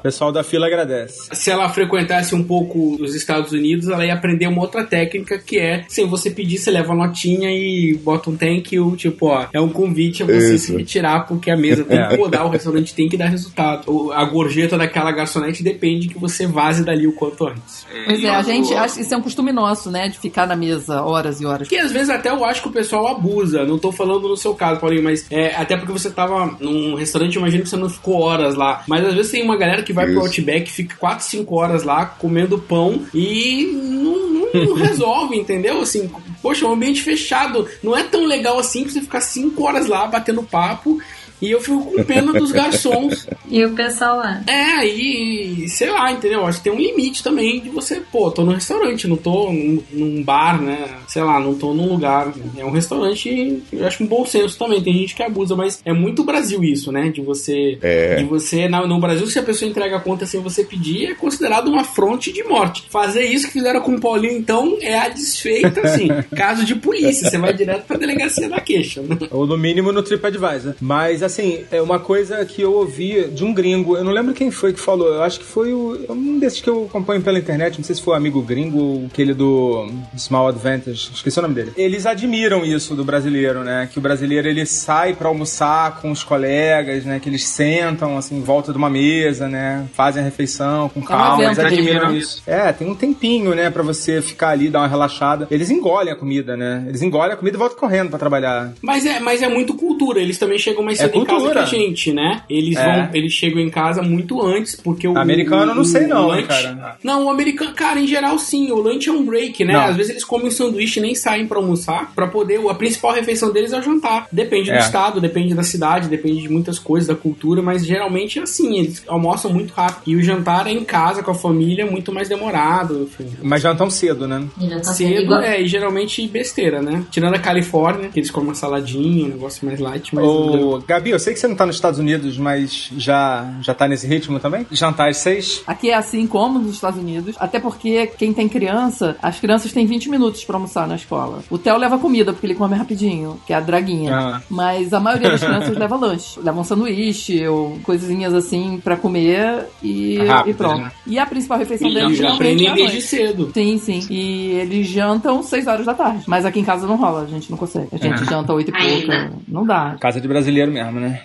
O pessoal da fila agradece. Se ela frequentasse um pouco os Estados Unidos, ela ia aprender uma outra técnica que é, sem você pedir, você leva a notinha e bota um thank you, tipo, ó, é um convite a você Isso. se retirar, porque a mesa tem <laughs> É. que rodar, o restaurante tem que dar resultado. A gorjeta daquela garçonete depende que você vaze dali o quanto antes. Pois é, a gente acha que isso é um costume nosso, né? De ficar na mesa horas e horas. Que às vezes até eu acho que o pessoal abusa. Não tô falando no seu caso, Paulinho, mas é, até porque você tava num restaurante, imagino que você não ficou horas lá. Mas às vezes tem uma galera que vai pro Isso. Outback, fica 4, 5 horas lá comendo pão e não, não- não <laughs> resolve, entendeu? Assim, poxa, um ambiente fechado não é tão legal assim pra você ficar 5 horas lá batendo papo. E eu fico com pena dos garçons. E o pessoal lá. É, e sei lá, entendeu? Acho que tem um limite também de você, pô, tô no restaurante, não tô num, num bar, né? Sei lá, não tô num lugar. É um restaurante, eu acho um bom senso também. Tem gente que abusa, mas é muito Brasil isso, né? De você. É. De você. No, no Brasil, se a pessoa entrega a conta sem você pedir, é considerado uma fronte de morte. Fazer isso que fizeram com o Paulinho, então, é a desfeita, assim. <laughs> caso de polícia. Você vai direto pra delegacia da queixa, né? Ou no mínimo no TripAdvisor. Mas assim, é uma coisa que eu ouvi de um gringo. Eu não lembro quem foi que falou. Eu acho que foi o, um desses que eu acompanho pela internet. Não sei se foi o amigo gringo ou aquele do, do Small Advantage. Esqueci o nome dele. Eles admiram isso do brasileiro, né? Que o brasileiro ele sai pra almoçar com os colegas, né? Que eles sentam assim em volta de uma mesa, né? Fazem a refeição com calma. Eles evento admiram né? isso. É, tem um tempinho, né? Pra você ficar ali, dar uma relaxada. Eles engolem a comida, né? Eles engolem a comida e voltam correndo pra trabalhar. Mas é, mas é muito cultura. Eles também chegam mais cedo em casa que cultura. a gente, né? Eles É. vão, eles chegam em casa muito antes, porque o Americano eu não o- sei o não, hein, lanche- cara. Não, o americano, cara, em geral sim. O lanche é um break, né? Não. Às vezes eles comem um sanduíche e nem saem pra almoçar, pra poder. A principal refeição deles é o jantar. Depende É. do estado, depende da cidade, depende de muitas coisas da cultura, mas geralmente é assim. Eles almoçam muito rápido. E o jantar é em casa com a família, muito mais demorado. Enfim. Mas já tão cedo, né? Já tá Cedo, é, e geralmente besteira, né? Tirando a Califórnia, que eles comem uma saladinha, um negócio mais light, mas. Ô, Gabi, eu sei que você não tá nos Estados Unidos, mas já, já tá nesse ritmo também? Jantar às seis? Aqui é assim como nos Estados Unidos, até porque quem tem criança, as crianças têm 20 minutos pra almoçar na escola. O Theo leva comida, porque ele come rapidinho, que é a draguinha. Ah. Mas a maioria das <laughs> crianças leva lanche. Levam sanduíche ou coisinhas assim pra comer e, Rápido, e pronto. né? E a principal refeição E deles já é aprendem a desde cedo. Sim, sim. E eles jantam 6 horas da tarde. Mas aqui em casa não rola, a gente não consegue. A gente janta 8 e pouca. Não dá. Casa de brasileiro mesmo, né?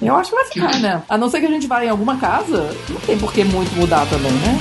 Eu acho que vai ficar, né? A não ser que a gente vá em alguma casa, não tem por que muito mudar também, né?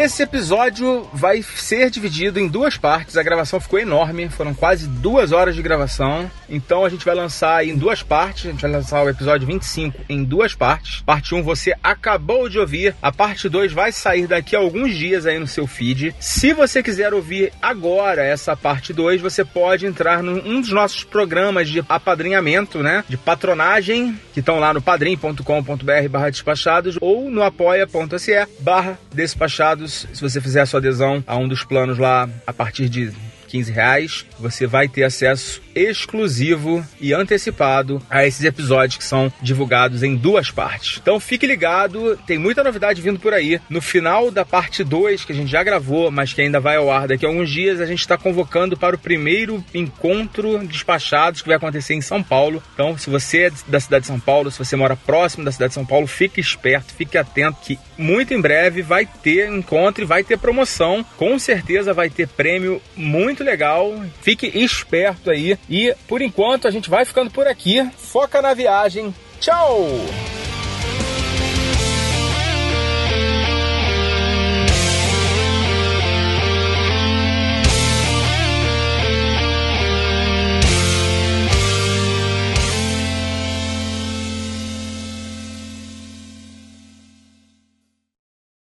Esse episódio vai ser dividido em duas partes. A gravação ficou enorme, foram quase duas horas de gravação. Então a gente vai lançar em duas partes. A gente vai lançar o episódio 25 em duas partes. Parte 1 você acabou de ouvir. A parte 2 vai sair daqui a alguns dias aí no seu feed. Se você quiser ouvir agora essa parte 2, você pode entrar num dos nossos programas de apadrinhamento, né? De patronagem, que estão lá no padrim.com.br barra despachados ou no apoia.se barra despachados. Se você fizer a sua adesão a um dos planos lá a partir de 15 reais, você vai ter acesso exclusivo e antecipado a esses episódios que são divulgados em duas partes. Então fique ligado, tem muita novidade vindo por aí. No final da parte 2, que a gente já gravou, mas que ainda vai ao ar daqui a alguns dias, a gente está convocando para o primeiro encontro despachados que vai acontecer em São Paulo. Então, se você é da cidade de São Paulo, se você mora próximo da cidade de São Paulo, fique esperto, fique atento que muito em breve vai ter encontro e vai ter promoção. Com certeza vai ter prêmio muito legal. Fique esperto aí. E por enquanto a gente vai ficando por aqui. Foca na viagem. Tchau!